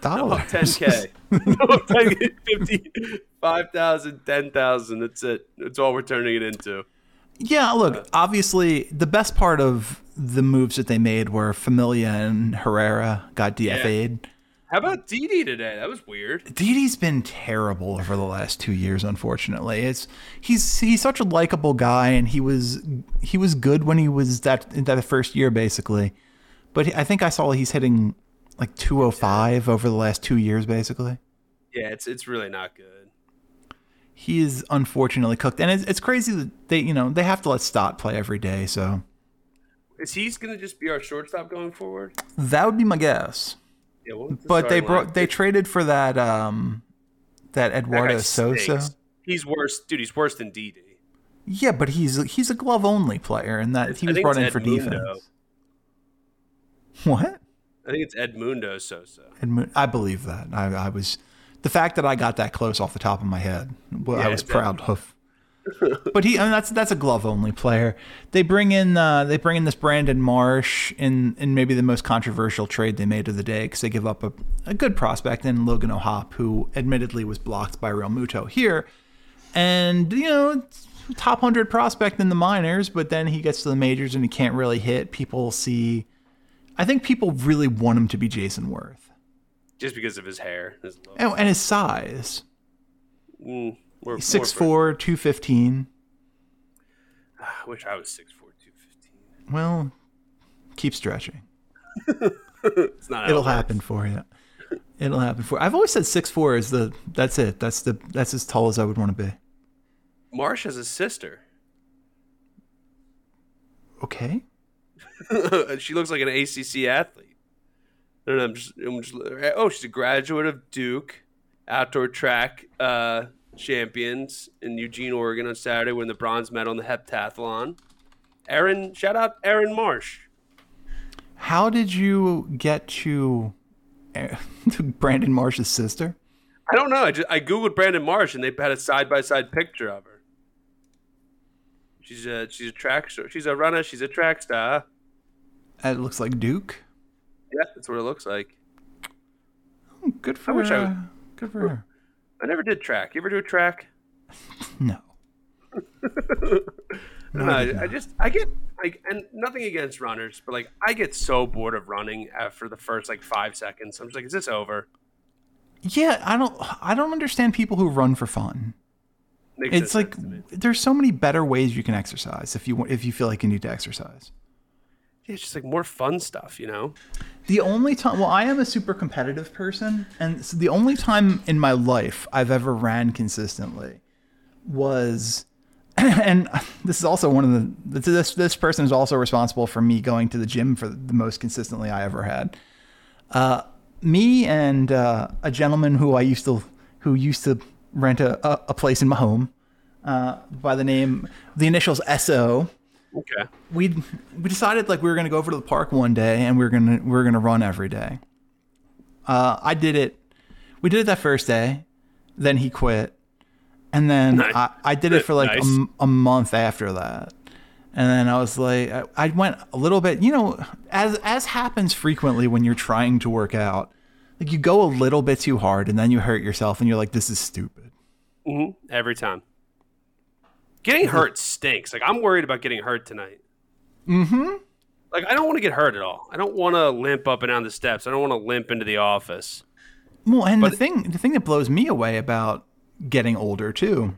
dollars. ten k. no, 10, 50, 5,000, 10,000. That's it. That's all we're turning it into. Yeah, look, uh, obviously the best part of the moves that they made were Familia and Herrera got DFA'd. Yeah. How about Didi today? That was weird. Didi's been terrible over the last two years. Unfortunately, it's he's he's such a likable guy, and he was he was good when he was that in that first year, basically. But I think I saw he's hitting like 205 over the last two years, basically. Yeah, it's it's really not good. He is unfortunately cooked, and it's, it's crazy that they you know they have to let Stott play every day. So, is he going to just be our shortstop going forward? That would be my guess. Yeah, but they brought they traded for that um that Eduardo that Sosa. He's worse, dude. He's worse than Didi. Yeah, but he's he's a glove only player, and that he was brought in for Edmundo. defense. What? I think it's Edmundo Sosa. Edmund, I believe that. I, I was the fact that I got that close off the top of my head. Well, I was proud of. But he, I mean, that's that's a glove only player. They bring in uh, they bring in this Brandon Marsh in in maybe the most controversial trade they made of the day because they give up a, a good prospect in Logan O'Hoppe, who admittedly was blocked by Realmuto here, and you know top hundred prospect in the minors, but then he gets to the majors and he can't really hit. People see. I think people really want him to be Jayson Werth. Just because of his hair. His look. Oh, and his size. Mm, more 6'4, for- 215. <sighs> I wish I was 6'4", 215. Well, keep stretching. <laughs> It's not. It'll happen for you. It'll happen for. I've always said six four is the that's it. That's the that's as tall as I would want to be. Marsh has a sister. Okay. <laughs> she looks like an ACC athlete. I don't know. I'm just, I'm just. Oh, she's a graduate of Duke, outdoor track uh, champions in Eugene, Oregon on Saturday, winning the bronze medal in the heptathlon. Erin, shout out Erin Marsh. How did you get to, <laughs> to Brandon Marsh's sister? I don't know. I just I googled Brandon Marsh and they had a side by side picture of her. She's a she's a track star. She's a runner. She's a track star. It looks like Duke. Yeah, that's what it looks like. Oh, Good for wish I her. was- Good for her. I never did track. You ever do a track? <laughs> No. <laughs> No, I, I just I get like and nothing against runners, but like I get so bored of running uh, after the first like five seconds. I'm just like, is this over? Yeah, I don't. I don't understand people who run for fun. Makes It's like sense to me. there's so many better ways you can exercise if you if you feel like you need to exercise. Yeah, it's just like more fun stuff, you know. The only time, well, I am a super competitive person, and so the only time in my life I've ever ran consistently was, <clears throat> and <laughs> this is also one of the this this person is also responsible for me going to the gym for the most consistently I ever had. Uh, me and uh, a gentleman who I used to who used to rent a, a, place in my home uh, by the name the initials SO Okay. we we decided like we were gonna go over to the park one day and we are gonna we were gonna run every day. Uh, I did it. We did it that first day. Then he quit, and then Nice. I, I did it for like a Nice. m- a, month after that. And then I was like, I, I went a little bit, you know, as as happens frequently when you're trying to work out, like you go a little bit too hard and then you hurt yourself and you're like, this is stupid. hmm Every time. Getting hurt stinks. Like I'm worried about getting hurt tonight. Mm-hmm. Like I don't want to get hurt at all. I don't want to limp up and down the steps. I don't want to limp into the office. Well, and the But- thing the thing that blows me away about getting older too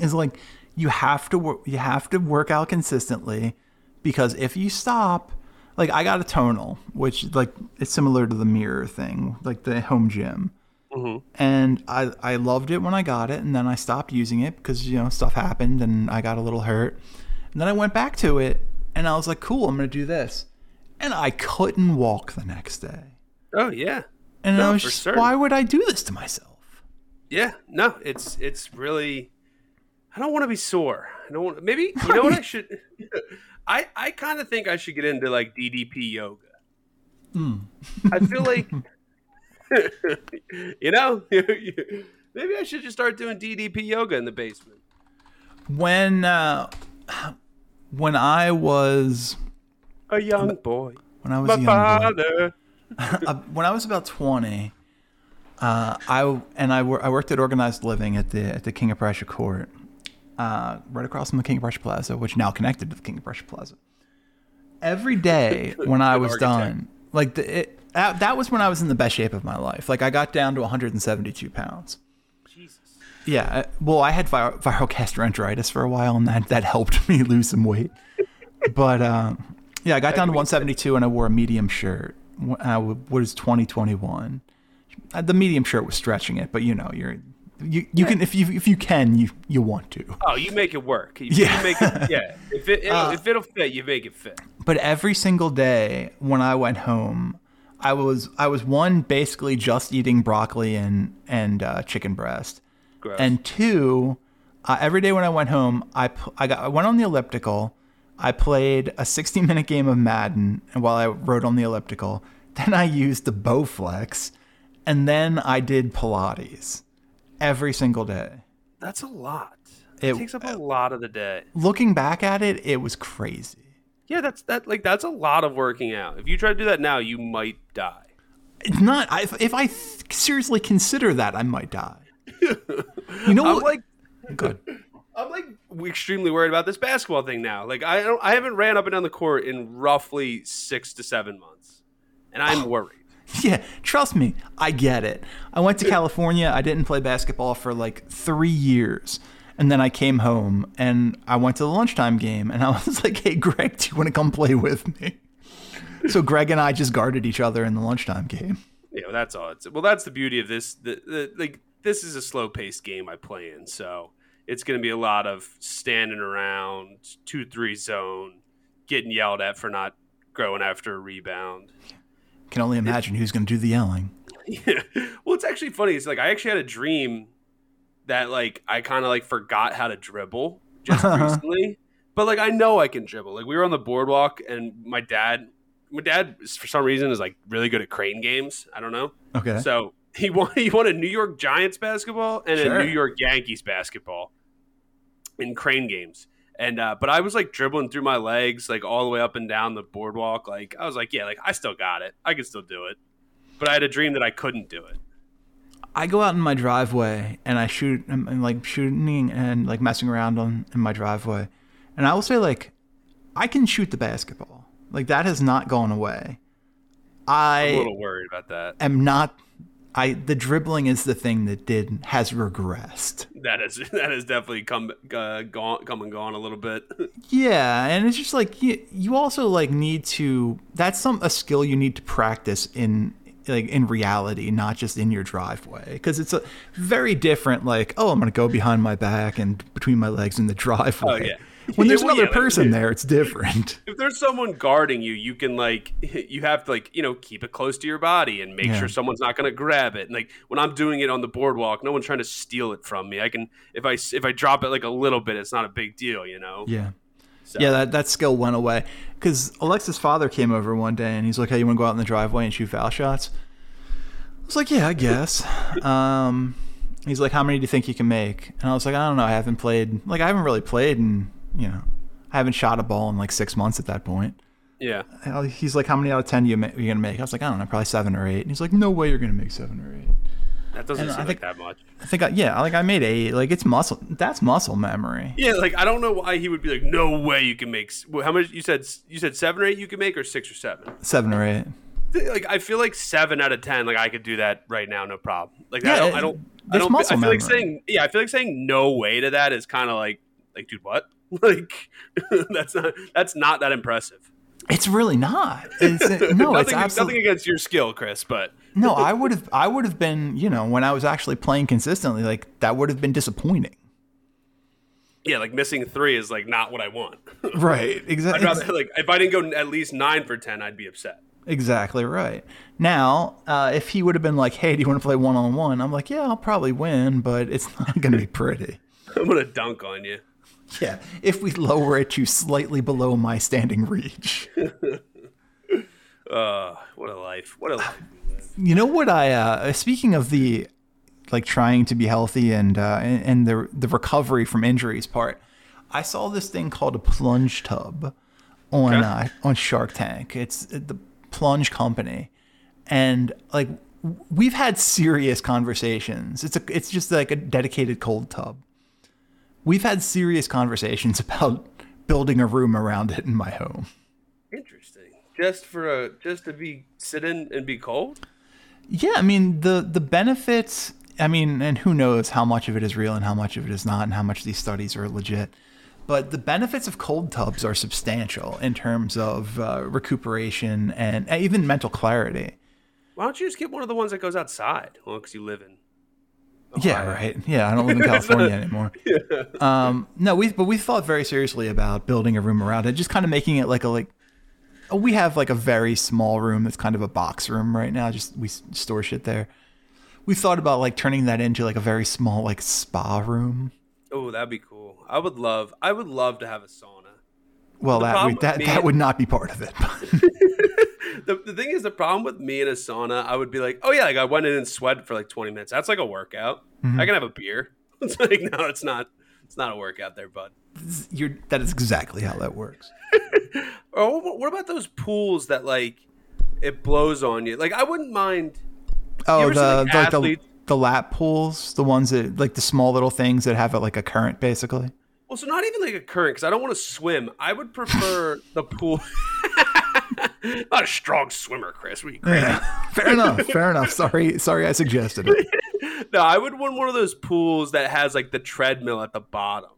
is like you have to wor- you have to work out consistently because if you stop, like I got a tonal, which like it's similar to the mirror thing, like the home gym. Mm-hmm. And I, I loved it when I got it, and then I stopped using it because you know stuff happened and I got a little hurt. And then I went back to it, and I was like, "Cool, I'm gonna do this," and I couldn't walk the next day. Oh yeah. And No, I was just, certain. why would I do this to myself? Yeah, no, it's it's really. I don't want to be sore. I don't want. Maybe you know what I should. <laughs> I I kind of think I should get into like DDP yoga. Hmm. I feel like, <laughs> <laughs> you know, <laughs> maybe I should just start doing DDP yoga in the basement. When uh, when I was A young boy, when I was my a young boy, father. <laughs> uh, when I was about twenty, uh, I and I, wor- I worked at Organized Living at the at the King of Prussia Court, uh, right across from the King of Prussia Plaza, which now connected to the King of Prussia Plaza. Every day when I was architect. done, like the, it, that, that was when I was in the best shape of my life. Like I got down to 172 pounds. Jesus. Yeah, uh, well, I had viral, viral gastroenteritis for a while, and that that helped <laughs> me lose some weight. But um, yeah, I got down to 172, and I wore a medium shirt. Wh- Uh, what is 2021? Uh, the medium shirt was stretching it, but you know, you're you you can if you if you can you you want to. Oh, you make it work. You, Yeah. you make it. <laughs> Yeah, if it Uh, if it'll fit, you make it fit. But every single day when I went home, I was I was one basically just eating broccoli and and uh, chicken breast. Gross. and two, uh, every day when I went home, I I got I went on the elliptical. I played a 60 minute game of Madden and while I rode on the elliptical. Then I used the Bowflex, and then I did Pilates every single day. That's a lot. It, It- takes up a lot of the day. Looking back at it, it was crazy. Yeah, that's that. Like that's a lot of working out. If you try to do that now, you might die. It's not. I, if I th- seriously consider that, I might die. You know <laughs> I'm what? like, Good. <laughs> I'm like extremely worried about this basketball thing now. Like I don't, I haven't ran up and down the court in roughly six to seven months, and I'm oh. worried. <laughs> Yeah, trust me, I get it. I went to California. I didn't play basketball for like three years. And then I came home and I went to the lunchtime game and I was <laughs> like, hey, Greg, do you want to come play with me? So Greg and I just guarded each other in the lunchtime game. Yeah, well, that's all. It's, well, that's the beauty of this. The, the, like this is a slow paced game I play in, so it's going to be a lot of standing around two three zone, getting yelled at for not growing after a rebound. Can only imagine who's going to do the yelling. <laughs> Yeah. Well, it's actually funny. It's like I actually had a dream that like I kind of like forgot how to dribble just <laughs> recently. But like I know I can dribble. Like we were on the boardwalk and my dad my dad is, for some reason is like really good at crane games. I don't know. Okay. So he won <laughs> he won a New York Giants basketball and Sure. a New York Yankees basketball in crane games. And uh, but I was like dribbling through my legs like all the way up and down the boardwalk. Like I was like, yeah, like I still got it. I can still do it. But I had a dream that I couldn't do it. I go out in my driveway and I shoot, I'm, I'm, like shooting and like messing around on in my driveway, and I will say like, I can shoot the basketball. Like that has not gone away. I'm a little worried about that. am not. I the dribbling is the thing that did has regressed. That is <laughs> that has definitely come uh, gone come and gone a little bit. <laughs> Yeah, and it's just like you, you also like need to. That's some a skill you need to practice in like in reality, not just in your driveway, because it's a very different. Like, oh, I'm gonna go behind my back and between my legs in the driveway. Oh, yeah. When there's <laughs> Yeah, another yeah, person there, it's different. if there's someone guarding you, you can like <laughs> you have to like you know keep it close to your body and make Yeah. sure someone's not going to grab it. And like when I'm doing it on the boardwalk, no one's trying to steal it from me. I can if I if I drop it like a little bit, it's not a big deal, you know. Yeah. So- Yeah, that, that skill went away. Because Alexa's father came over one day and he's like, hey, you want to go out in the driveway and shoot foul shots? I was like, yeah, I guess. <laughs> um, he's like, how many do you think you can make? And I was like, I don't know. I haven't played, like, I haven't really played and, you know, I haven't shot a ball in like six months at that point. Yeah. He's like, how many out of 10 you ma- are you going to make? I was like, I don't know, probably seven or eight. And he's like, no way you're going to make seven or eight. That doesn't And seem I like think- that much. I think, I, yeah, like I made eight. Like, it's muscle. That's muscle memory. Yeah, like I don't know why he would be like, no way you can make. How much you said? You said seven or eight you can make, or six or seven? Seven or eight. Like I feel like seven out of ten, like I could do that right now, no problem. Like Yeah, I don't, it- I don't, I don't. I feel like memory. saying, yeah, I feel like saying no way to that is kind of like, like, dude, what? <laughs> Like <laughs> that's not that's not that impressive. It's really not. <laughs> It's, no, it's nothing, absolutely. nothing against your skill, Chris, but <laughs> No, I would have I would have been, you know, when I was actually playing consistently, like that would have been disappointing. yeah, like missing three is like not what I want. <laughs> Right. Exactly. rather like if I didn't go at least nine for ten, I'd be upset. Exactly right. Now, uh, if he would have been like, "Hey, do you want to play one on one?" I'm like, "Yeah, I'll probably win, but it's not going to be pretty." I'm gonna dunk on you. <laughs> yeah, if we lower it to slightly below my standing reach. Uh, <laughs> what a life! What a life. You know what I uh speaking of the like trying to be healthy and uh and, the the recovery from injuries part. I saw this thing called a plunge tub on Okay. uh, on Shark Tank. It's the plunge company. And like we've had serious conversations. It's a it's just like a dedicated cold tub. We've had serious conversations <laughs> about building a room around it in my home. Interesting. Just for a just to be sit in and be cold. Yeah, I mean the the benefits. I mean, and who knows how much of it is real and how much of it is not, and how much these studies are legit. But the benefits of cold tubs are substantial in terms of uh, recuperation and even mental clarity. Why don't you just get one of the ones that goes outside? Well, because you live in. Yeah, right. Yeah, I don't live in California anymore. <laughs> Yeah. Um, no, we but we thought very seriously about building a room around it, just kind of making it like a like. oh, We have like a very small room that's kind of a box room right now. Just we store shit there. We thought about like turning that into like a very small like spa room, Oh, that'd be cool. I would love. I would love to have a sauna. Well, The that would, that that would not be part of it. <laughs> The, the thing is, the problem with me in a sauna, I would be like, oh yeah, like I went in and sweat for like twenty minutes. That's like a workout. Mm-hmm. I can have a beer. <laughs> It's like no, it's not. It's not a workout there, bud. You're, that is exactly how that works. <laughs> oh, what about those pools that like it blows on you? Like I wouldn't mind. Oh, the like, like the, the lap pools, the ones that like the small little things that have like a current, basically. Well, so not even like a current because I don't want to swim. I would prefer <laughs> the pool. <laughs> not a strong swimmer, Chris. What are you crazy? Yeah, <laughs> fair enough. Fair enough. Sorry, sorry, I suggested it. <laughs> No, I would want one of those pools that has like the treadmill at the bottom.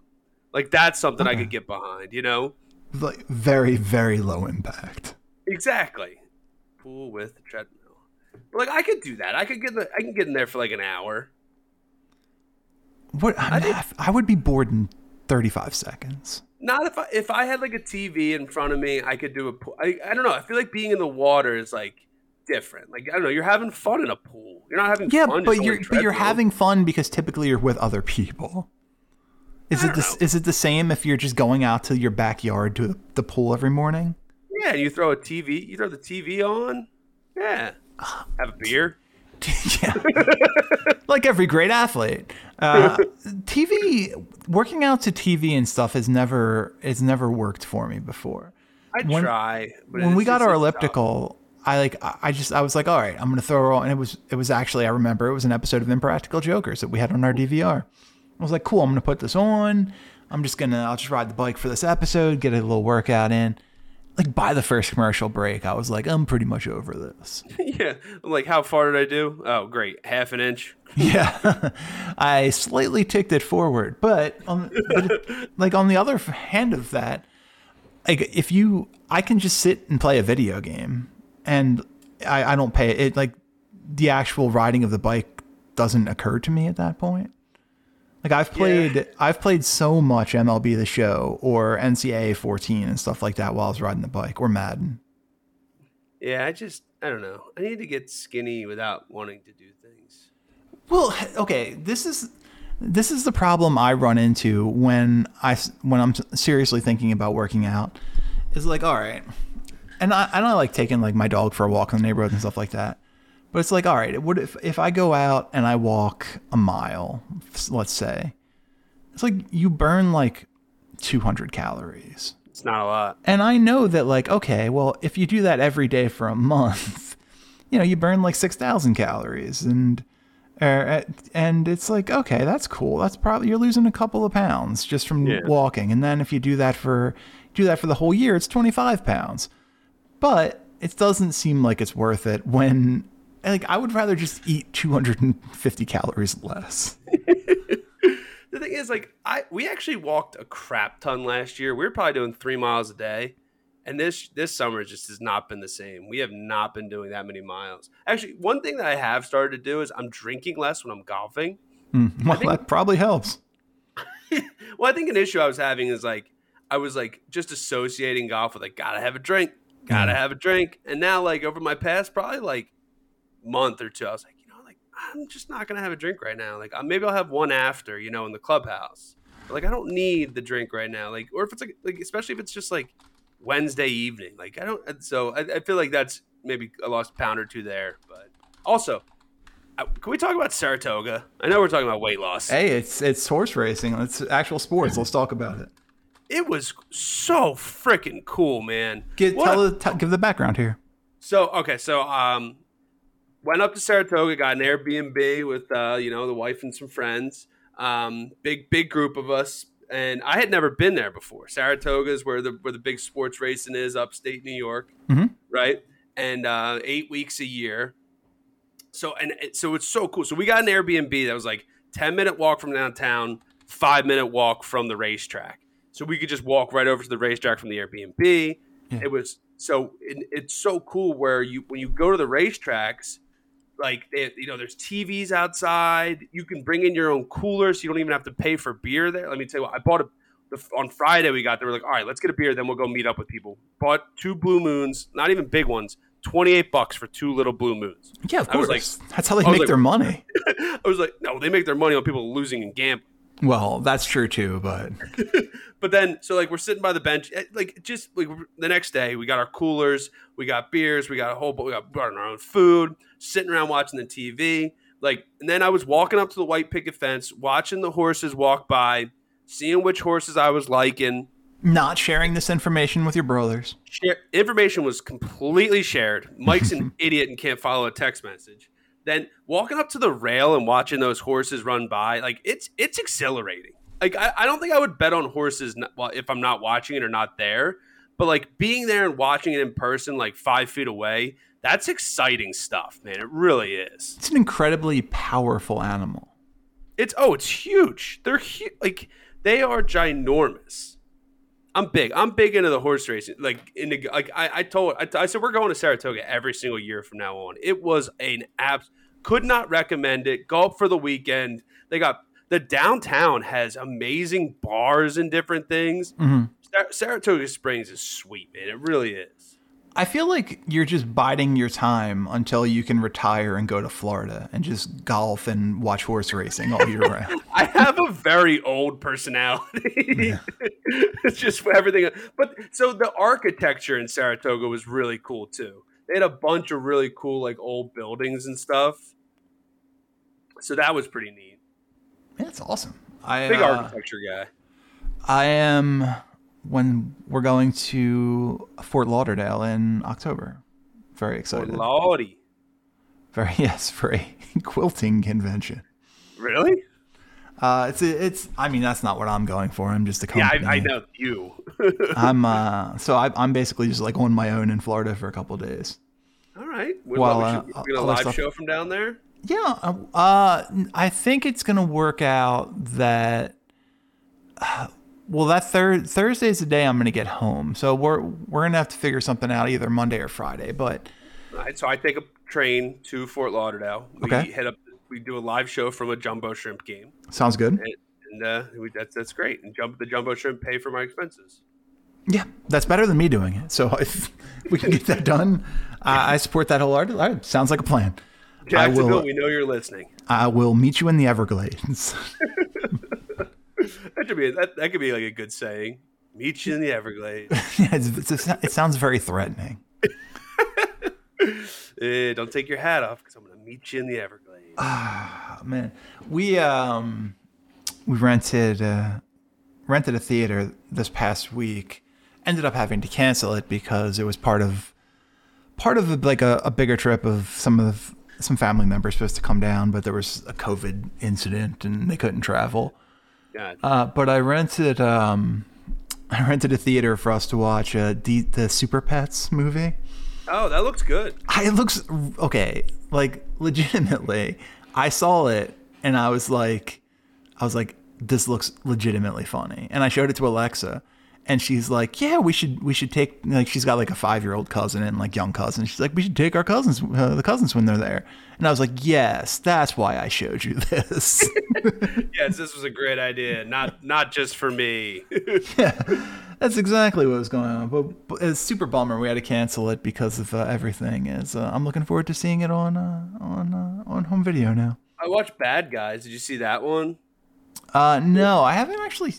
Like that's something I could get behind, you know? Like very, very low impact. Exactly. Pool with treadmill. But like I could do that. I could get the I can get in there for like an hour. What I, mean, I, I would be bored in thirty-five seconds. Not if I if I had like a TV in front of me, I could do a pool. I, I don't know. I feel like being in the water is like different. Like I don't know. You're having fun in a pool. You're not having Yeah, fun. but just on a you're but you're having fun because typically you're with other people. Is it don't the, is it the same if you're just going out to your backyard to the pool every morning? Yeah, you throw a TV. You throw the TV on. Yeah. Have a beer. <laughs> yeah, <laughs> like every great athlete. Uh, <laughs> TV, working out to TV and stuff has never has never worked for me before. I When- try. When we got our like, tough. elliptical, I like I I just I was like, all right, I'm gonna throw her on. And it was it was actually I remember it was an episode of Impractical Jokers that we had on our DVR. I was like, cool, I'm gonna put this on. I'm just gonna I'll just ride the bike for this episode, get a little workout in. Like by the first commercial break, I was like, I'm pretty much over this. <laughs> yeah. I'm like, how far did I do? Oh, great. Half an inch. Yeah, <laughs> I slightly ticked it forward, but, on, but <laughs> like on the other hand of that, like if you, I can just sit and play a video game, and I, I don't pay it. Like the actual riding of the bike doesn't occur to me at that point. Like I've played, I've played so much MLB The Show or NCAA 14 and stuff like that while I was riding the bike or Madden. Yeah, I just, I don't know. I need to get skinny without wanting to do things. Well, okay, this is this is the problem I run into when I when I'm seriously thinking about working out. Is like, all right, and I and I don't like taking like my dog for a walk in the neighborhood and stuff like that. But it's like, all right, what if if I go out and I walk a mile, let's say, it's like you burn like 200 calories. It's not a lot. And I know that, like, okay, well, if you do that every day for a month, <laughs> you know, you burn like 6,000 calories. And, er, and it's like, okay, that's cool. That's probably, you're losing a couple of pounds just from Yeah. walking. And then if you do that for, do that for the whole year, it's 25 pounds. But it doesn't seem like it's worth it when, like, I would rather just eat 250 calories less. <laughs> The thing is, like, I we actually walked a crap ton last year. We were probably doing three miles a day, and this this summer just has not been the same. We have not been doing that many miles. Actually, one thing that I have started to do is I'm drinking less when I'm golfing. Mm, Well, that probably helps. <laughs> Well, I think an issue I was having is like I was like just associating golf with like gotta have a drink, gotta have a drink, and now like over my past probably like month or two, I was like, you know, like I'm just not gonna have a drink right now. Like uh, maybe I'll have one after, you know, in the clubhouse. But, like I don't need the drink right now. Like or if it's like like especially if it's just like Wednesday evening, like I don't. So I, I feel like that's maybe a lost pound or two there. But also, uh, can we talk about Saratoga? I know we're talking about weight loss. Hey, it's it's horse racing. It's actual sports. Let's talk about it. It was so freaking cool, man. Give, tell tell, give the background here. so okay, so um, went up to Saratoga, got an Airbnb with uh, you know the wife and some friends. Um, big big group of us, and I had never been there before. Saratoga is where the where the big sports racing is, upstate New York, Mhm. right? And uh, eight weeks a year. So and it- so it's so cool. So we got an Airbnb that was like ten minute walk from downtown, five minute walk from the racetrack. So we could just walk right over to the racetrack from the Airbnb. Yeah. It was so it, it's so cool where you when you go to the racetracks, like they, you know, there's TVs outside. You can bring in your own cooler, so you don't even have to pay for beer there. Let me tell you what, I bought a the, on Friday. We got there. We're like, all right, let's get a beer, then we'll go meet up with people. Bought two Blue Moons, not even big ones. Twenty eight bucks for two little Blue Moons. Yeah, of I was course. That's how they make like- their money. <laughs> I was like, no, they make their money on people losing and gambling. Well, that's true too, but <laughs> But then, so like we're sitting by the bench, eh, like just like the next day, we got our coolers, we got beers, we got a whole, we got our own food, sitting around watching the TV. Like, and then I was walking up to the white picket fence, watching the horses walk by, seeing which horses I was liking. not sharing this information with your brothers. Share, information was completely shared. Mike's an <laughs> idiot and can't follow a text message. Then walking up to the rail and watching those horses run by, like it's it's exhilarating. Like I, I don't think I would bet on horses well, if I'm not watching it or not there. But like being there and watching it in person, like five feet away, that's exciting stuff, man. It really is. It's an incredibly powerful animal. It's oh, it's huge. They're hu- like they are ginormous. I'm big. I'm big into the horse racing. Like in the like I, I told I, I said we're going to Saratoga every single year from now on. It was an app. Could not recommend it. Go up for the weekend. They got the downtown has amazing bars and different things. Mm-hmm. Sar- Saratoga Springs is sweet, man. It really is. I feel like you're just biding your time until you can retire and go to Florida and just golf and watch horse racing all year round. <laughs> I have a very old personality. <laughs> it's just for everything. But so the architecture in Saratoga was really cool too. They had a bunch of really cool like old buildings and stuff. So that was pretty neat. That's awesome. I Big uh, architecture guy. I am when we're going to Fort Lauderdale in October. Very excited. Fort Lordy. Very <laughs> yes, for a quilting convention. Really? Uh, it's it's. I mean, that's not what I'm going for. I'm just a Yeah. I, I know you. <laughs> I'm uh, so I, I'm basically just like on my own in Florida for a couple of days. All right. We, Well, we uh, we a live stuff- show from down there. Yeah, uh, uh, I think it's gonna work out that. uh, <sighs> well, that third Thursday is the day I'm gonna get home, so we're we're gonna have to figure something out either Monday or Friday. But All right, so I take a train to Fort Lauderdale. We Okay. hit up. We do a live show from a jumbo shrimp game, sounds good. and, and uh, we, that's that's great. And jump the jumbo shrimp pay for my expenses. Yeah, that's better than me doing it. So <laughs> if we can get that done, uh, I support that wholeheartedly. Sounds like a plan. I Jacksonville, will. we know you're listening. I will meet you in the Everglades. <laughs> That should be that, that could be like a good saying. Meet you in the Everglades. <laughs> yeah, it's, it's, it sounds very threatening. Eh, don't take your hat off because I'm going to meet you in the Everglades. Oh, man, we um we rented uh, rented a theater this past week. Ended up having to cancel it because it was part of part of like a, a bigger trip of some of some family members supposed to come down, but there was a COVID incident and they couldn't travel. Uh, but I rented um <laughs> I rented a theater for us to watch uh, the the Super Pets movie. Oh, that looks good. I, it looks okay. Like legitimately, I saw it and I was like, I was like, this looks legitimately funny. And I showed it to Alexa, and she's like, yeah, we should we should take like she's got like a five year old cousin and like young cousins. She's like, we should take our cousins uh, the cousins when they're there. And I was like, yes, that's why I showed you this. <laughs> Yes, this was a great idea. Not not just for me. <laughs> Yeah, that's exactly what was going on. But, but it's super bummer we had to cancel it because of uh, everything. Is uh, I'm looking forward to seeing it on uh, on uh, on home video now. I watched Bad Guys. Did you see that one? Uh, no, I haven't actually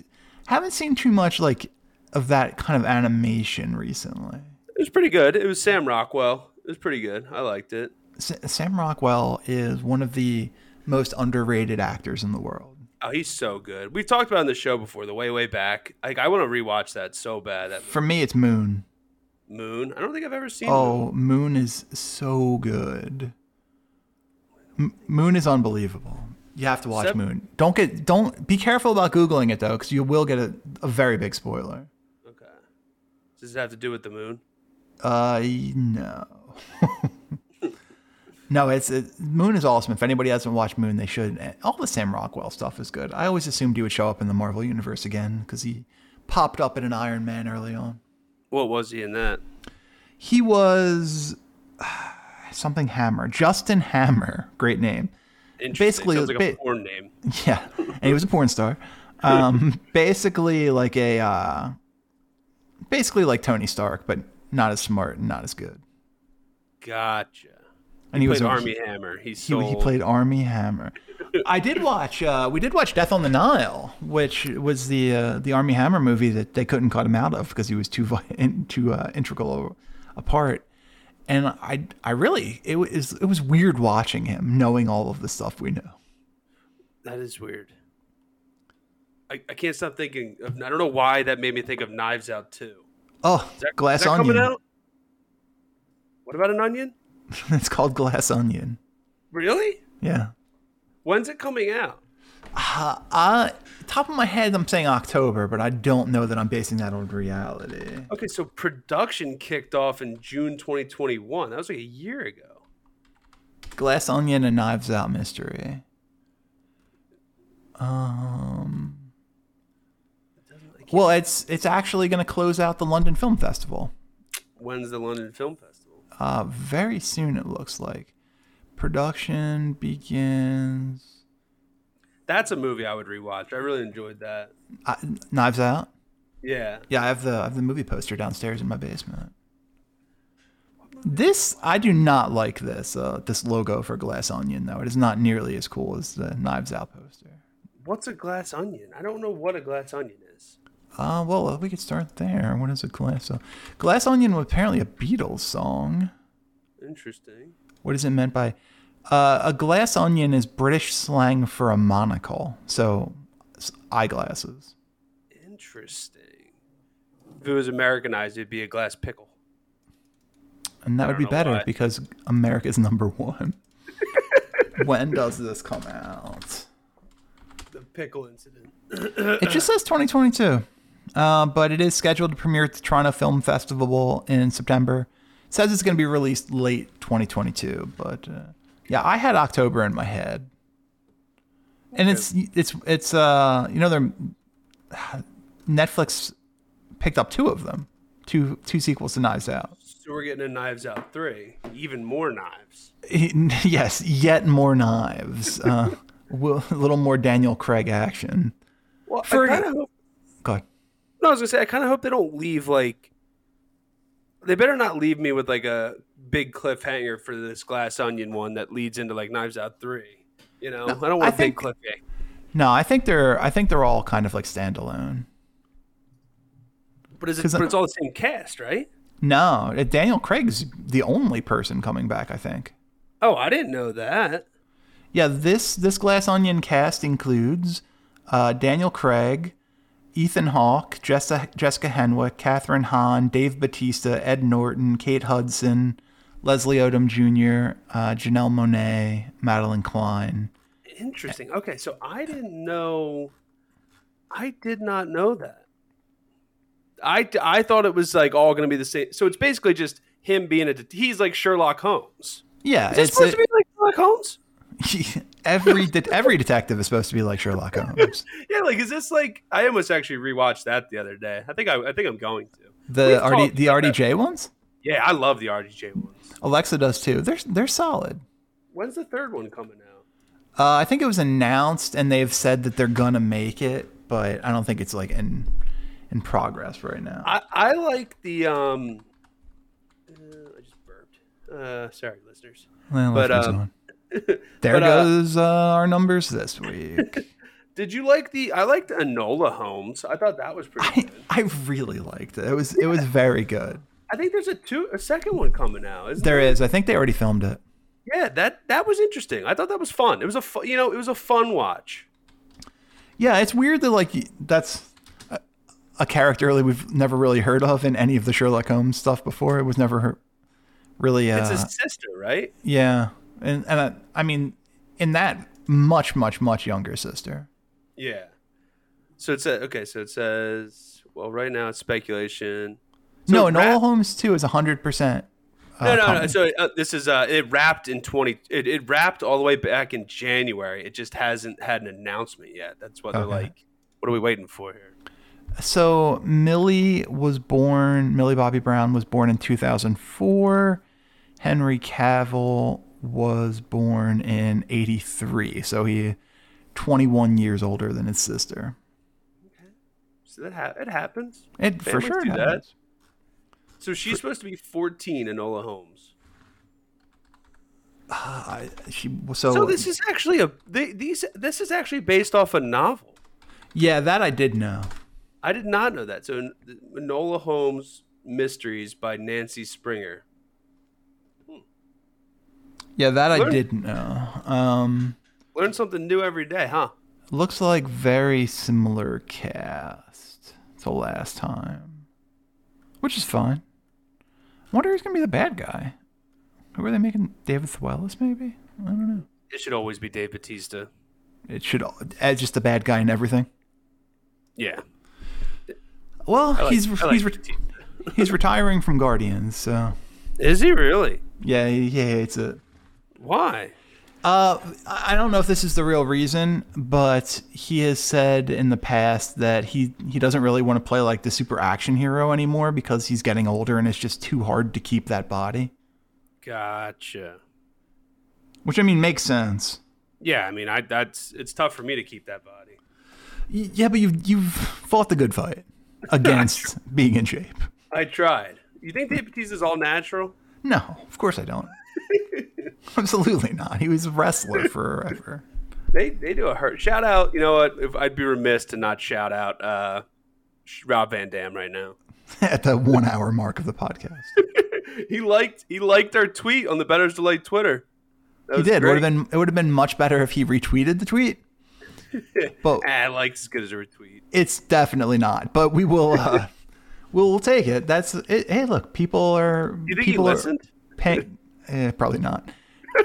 haven't seen too much like of that kind of animation recently. It was pretty good. It was Sam Rockwell. It was pretty good. I liked it. S- Sam Rockwell is one of the most underrated actors in the world. Oh, he's so good. We've talked about it on the show before, the way way back. Like I want to rewatch that so bad. That For me, it's Moon. Moon. I don't think I've ever seen. Oh, Moon is so good. M- Moon is unbelievable. You have to watch Sep- Moon. Don't get don't be careful about googling it though, because you will get a, a very big spoiler. Does it have to do with the moon? Uh, no. <laughs> no, it's it, Moon is awesome. If anybody hasn't watched Moon, they should. All the Sam Rockwell stuff is good. I always assumed he would show up in the Marvel universe again because he popped up in an Iron Man early on. What was he in that? He was <sighs> something Hammer, Justin Hammer, great name. Basically, sounds like a ba- porn name. <laughs> Yeah, and he was a porn star. Um, basically like a, uh, basically like Tony Stark, but not as smart and not as good. Gotcha. And He, he, was Armie Hammer. He's He, he played Armie Hammer. <laughs> I did watch. Uh, we did watch Death on the Nile, which was the uh, the Armie Hammer movie that they couldn't cut him out of because he was too <laughs> too uh, integral a part. And I I really it was it was weird watching him, knowing all of the stuff we know. That is weird. I, I can't stop thinking of. I don't know why that made me think of Knives Out too. Oh, Is that, Glass is that Onion. coming out? What about an onion? <laughs> it's called Glass Onion. Really? Yeah. When's it coming out? Uh, uh, top of my head, I'm saying October, but I don't know that I'm basing that on reality. Okay, so production kicked off in June 2021. That was like a year ago. Glass Onion and Knives Out mystery. Um. Well, it's it's actually going to close out the London Film Festival. When's the London Film Festival? Uh, very soon it looks like. Production begins. That's a movie I would rewatch. I really enjoyed that. Uh, Knives Out. Yeah. Yeah, I have the I have the movie poster downstairs in my basement. This I do not like this uh, this logo for Glass Onion though. It is not nearly as cool as the Knives Out poster. What's a glass onion? I don't know what a glass onion is. Uh, well, we could start there. What is a glass? So, glass onion was apparently a Beatles song. Interesting. What is it meant by? Uh, a glass onion is British slang for a monocle. So, eyeglasses. Interesting. If it was Americanized, it'd be a glass pickle. And that would be better why. because America's number one. <laughs> when does this come out? The pickle incident. It just says 2022. Uh, but it is scheduled to premiere at the Toronto Film Festival in September. It says it's going to be released late 2022, but uh, yeah, I had October in my head. And it's it's it's uh you know they're Netflix picked up two of them, two two sequels to Knives Out. So we're getting a Knives Out 3. Even more knives. <laughs> yes, yet more knives. Uh, <laughs> a little more Daniel Craig action. Well, For- I kind of hope. No, I was gonna say I kind of hope they don't leave like. They better not leave me with like a big cliffhanger for this glass onion one that leads into like Knives Out three. You know, I don't I want a big think- cliffhanger. No, I think they're I think they're all kind of like standalone. But is it? I- But it's all the same cast, right? No, uh, Daniel Craig's the only person coming back. I think. Oh, I didn't know that. Yeah, this this Glass Onion cast includes uh, Daniel Craig, Ethan Hawke, Jessica, Jessica Henwick, Kathryn Hahn, Dave Bautista, Ed Norton, Kate Hudson, Leslie Odom Jr., uh, Janelle Monáe, Madelyn Cline. Interesting. Okay, so I didn't know. I did not know that. I, I thought it was like all going to be the same. So it's basically just him being a. He's like Sherlock Holmes. Yeah, Is it it's supposed to be like Sherlock Holmes? <laughs> every de- every detective is supposed to be like Sherlock <laughs> Holmes. Yeah, like is this like? I almost actually rewatched that the other day. I think I, I think I'm going to. The RD, the about that. RDJ ones. Yeah, I love the RDJ ones. Alexa does too. They're they're solid. When's the third one coming out? Uh, I think it was announced, and they've said that they're gonna make it, but I don't think it's like in in progress right now. I, I like the um. Uh, I just burped. Uh, sorry, listeners. Well, but, um, on. <laughs> there but, uh, goes uh, our numbers this week. <laughs> Did you like the? I liked Enola Holmes. I thought that was pretty I, good. I really liked it. It was it was very good. I think there's a two, a second one coming out. Isn't There is. I think they already filmed it. Yeah, that that was interesting. I thought that was fun. It was a fu- you know it was a fun watch. Yeah, it's weird that like that's a, a character that we've never really heard of in any of the Sherlock Holmes stuff before. It was never heard, really. Uh, It's his sister, right? yeah, and and I, I mean, in that much much much younger sister. Yeah. So it says okay. So it says well, right now it's speculation. So no, Noel wrap- Holmes too is hundred percent. No, no, no. So uh, this is uh, it wrapped in twenty. It, it wrapped all the way back in January. It just hasn't had an announcement yet. That's what they're Okay. like. What are we waiting for here? So Millie was born. Millie Bobby Brown was born in two thousand four. Henry Cavill was born in eighty three. So he twenty one years older than his sister. Okay. So that ha- it happens. It for sure do that. happens. So she's supposed to be fourteen, Enola Holmes. I, she so, So this is actually a they, these. This is actually based off a novel. yeah that I did know. I did not know that. So Enola Holmes Mysteries by Nancy Springer. Yeah, that I didn't know. Um, Learn something new every day, huh? looks like very similar cast to last time, which is fine. I wonder who's gonna be the bad guy. Who are they making? David Thewlis, maybe? I don't know. It should always be Dave Bautista. It should add just the bad guy and everything. Yeah, Well, like, he's like he's re- he's retiring from Guardians, so Is he really? yeah, yeah, it's a. Why? Uh, I don't know if this is the real reason, but he has said in the past that he he doesn't really want to play like the super action hero anymore because he's getting older and it's just too hard to keep that body. Gotcha. Which I mean makes sense. Yeah, I mean, I that's it's tough for me to keep that body. Y- Yeah, but you've you've fought the good fight <laughs> against being in shape. I tried. You think the Dave is all natural? No, of course I don't. <laughs> Absolutely not. He was a wrestler forever. They they do a hurt. Shout out. You know what? If I'd be remiss to not shout out uh, Rob Van Dam right now. <laughs> At the one hour mark of the podcast, <laughs> He liked he liked our tweet on the Bettor's Delight Twitter. That he did. Would have been it would have been much better if he retweeted the tweet. But I like as good as a retweet. It's definitely not, but we will. Uh, we'll, we'll take it. That's it. Hey, look, people are. You think people are listened? Paying, eh, probably not.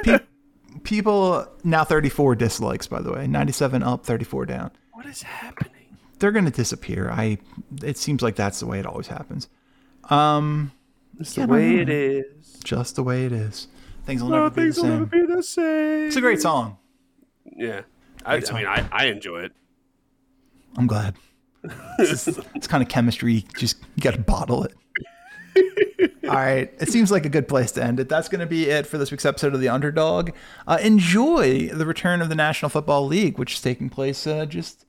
Pe- <laughs> people now 34 dislikes. By the way, 97 up, 34 down. What is happening? They're gonna disappear. I. It seems like that's the way it always happens. Um, It's Yeah, the way it is. just the way it is. Things will never be the Things will never same. be the same. It's a great song. Yeah. I, I mean, I, I enjoy it. I'm glad. <laughs> It's, just- it's kind of chemistry. Just you got to bottle it. All right. It seems like a good place to end it. That's going to be it for this week's episode of The Underdog. Uh, enjoy the return of the National Football League, which is taking place uh, just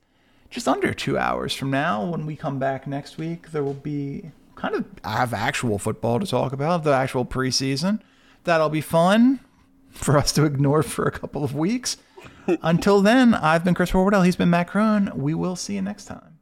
just under two hours from now. When we come back next week, there will be kind of I have actual football to talk about, the actual preseason. That'll be fun for us to ignore for a couple of weeks. Until then, I've been Chris Horwedel. He's been Matt Crone. We will see you next time.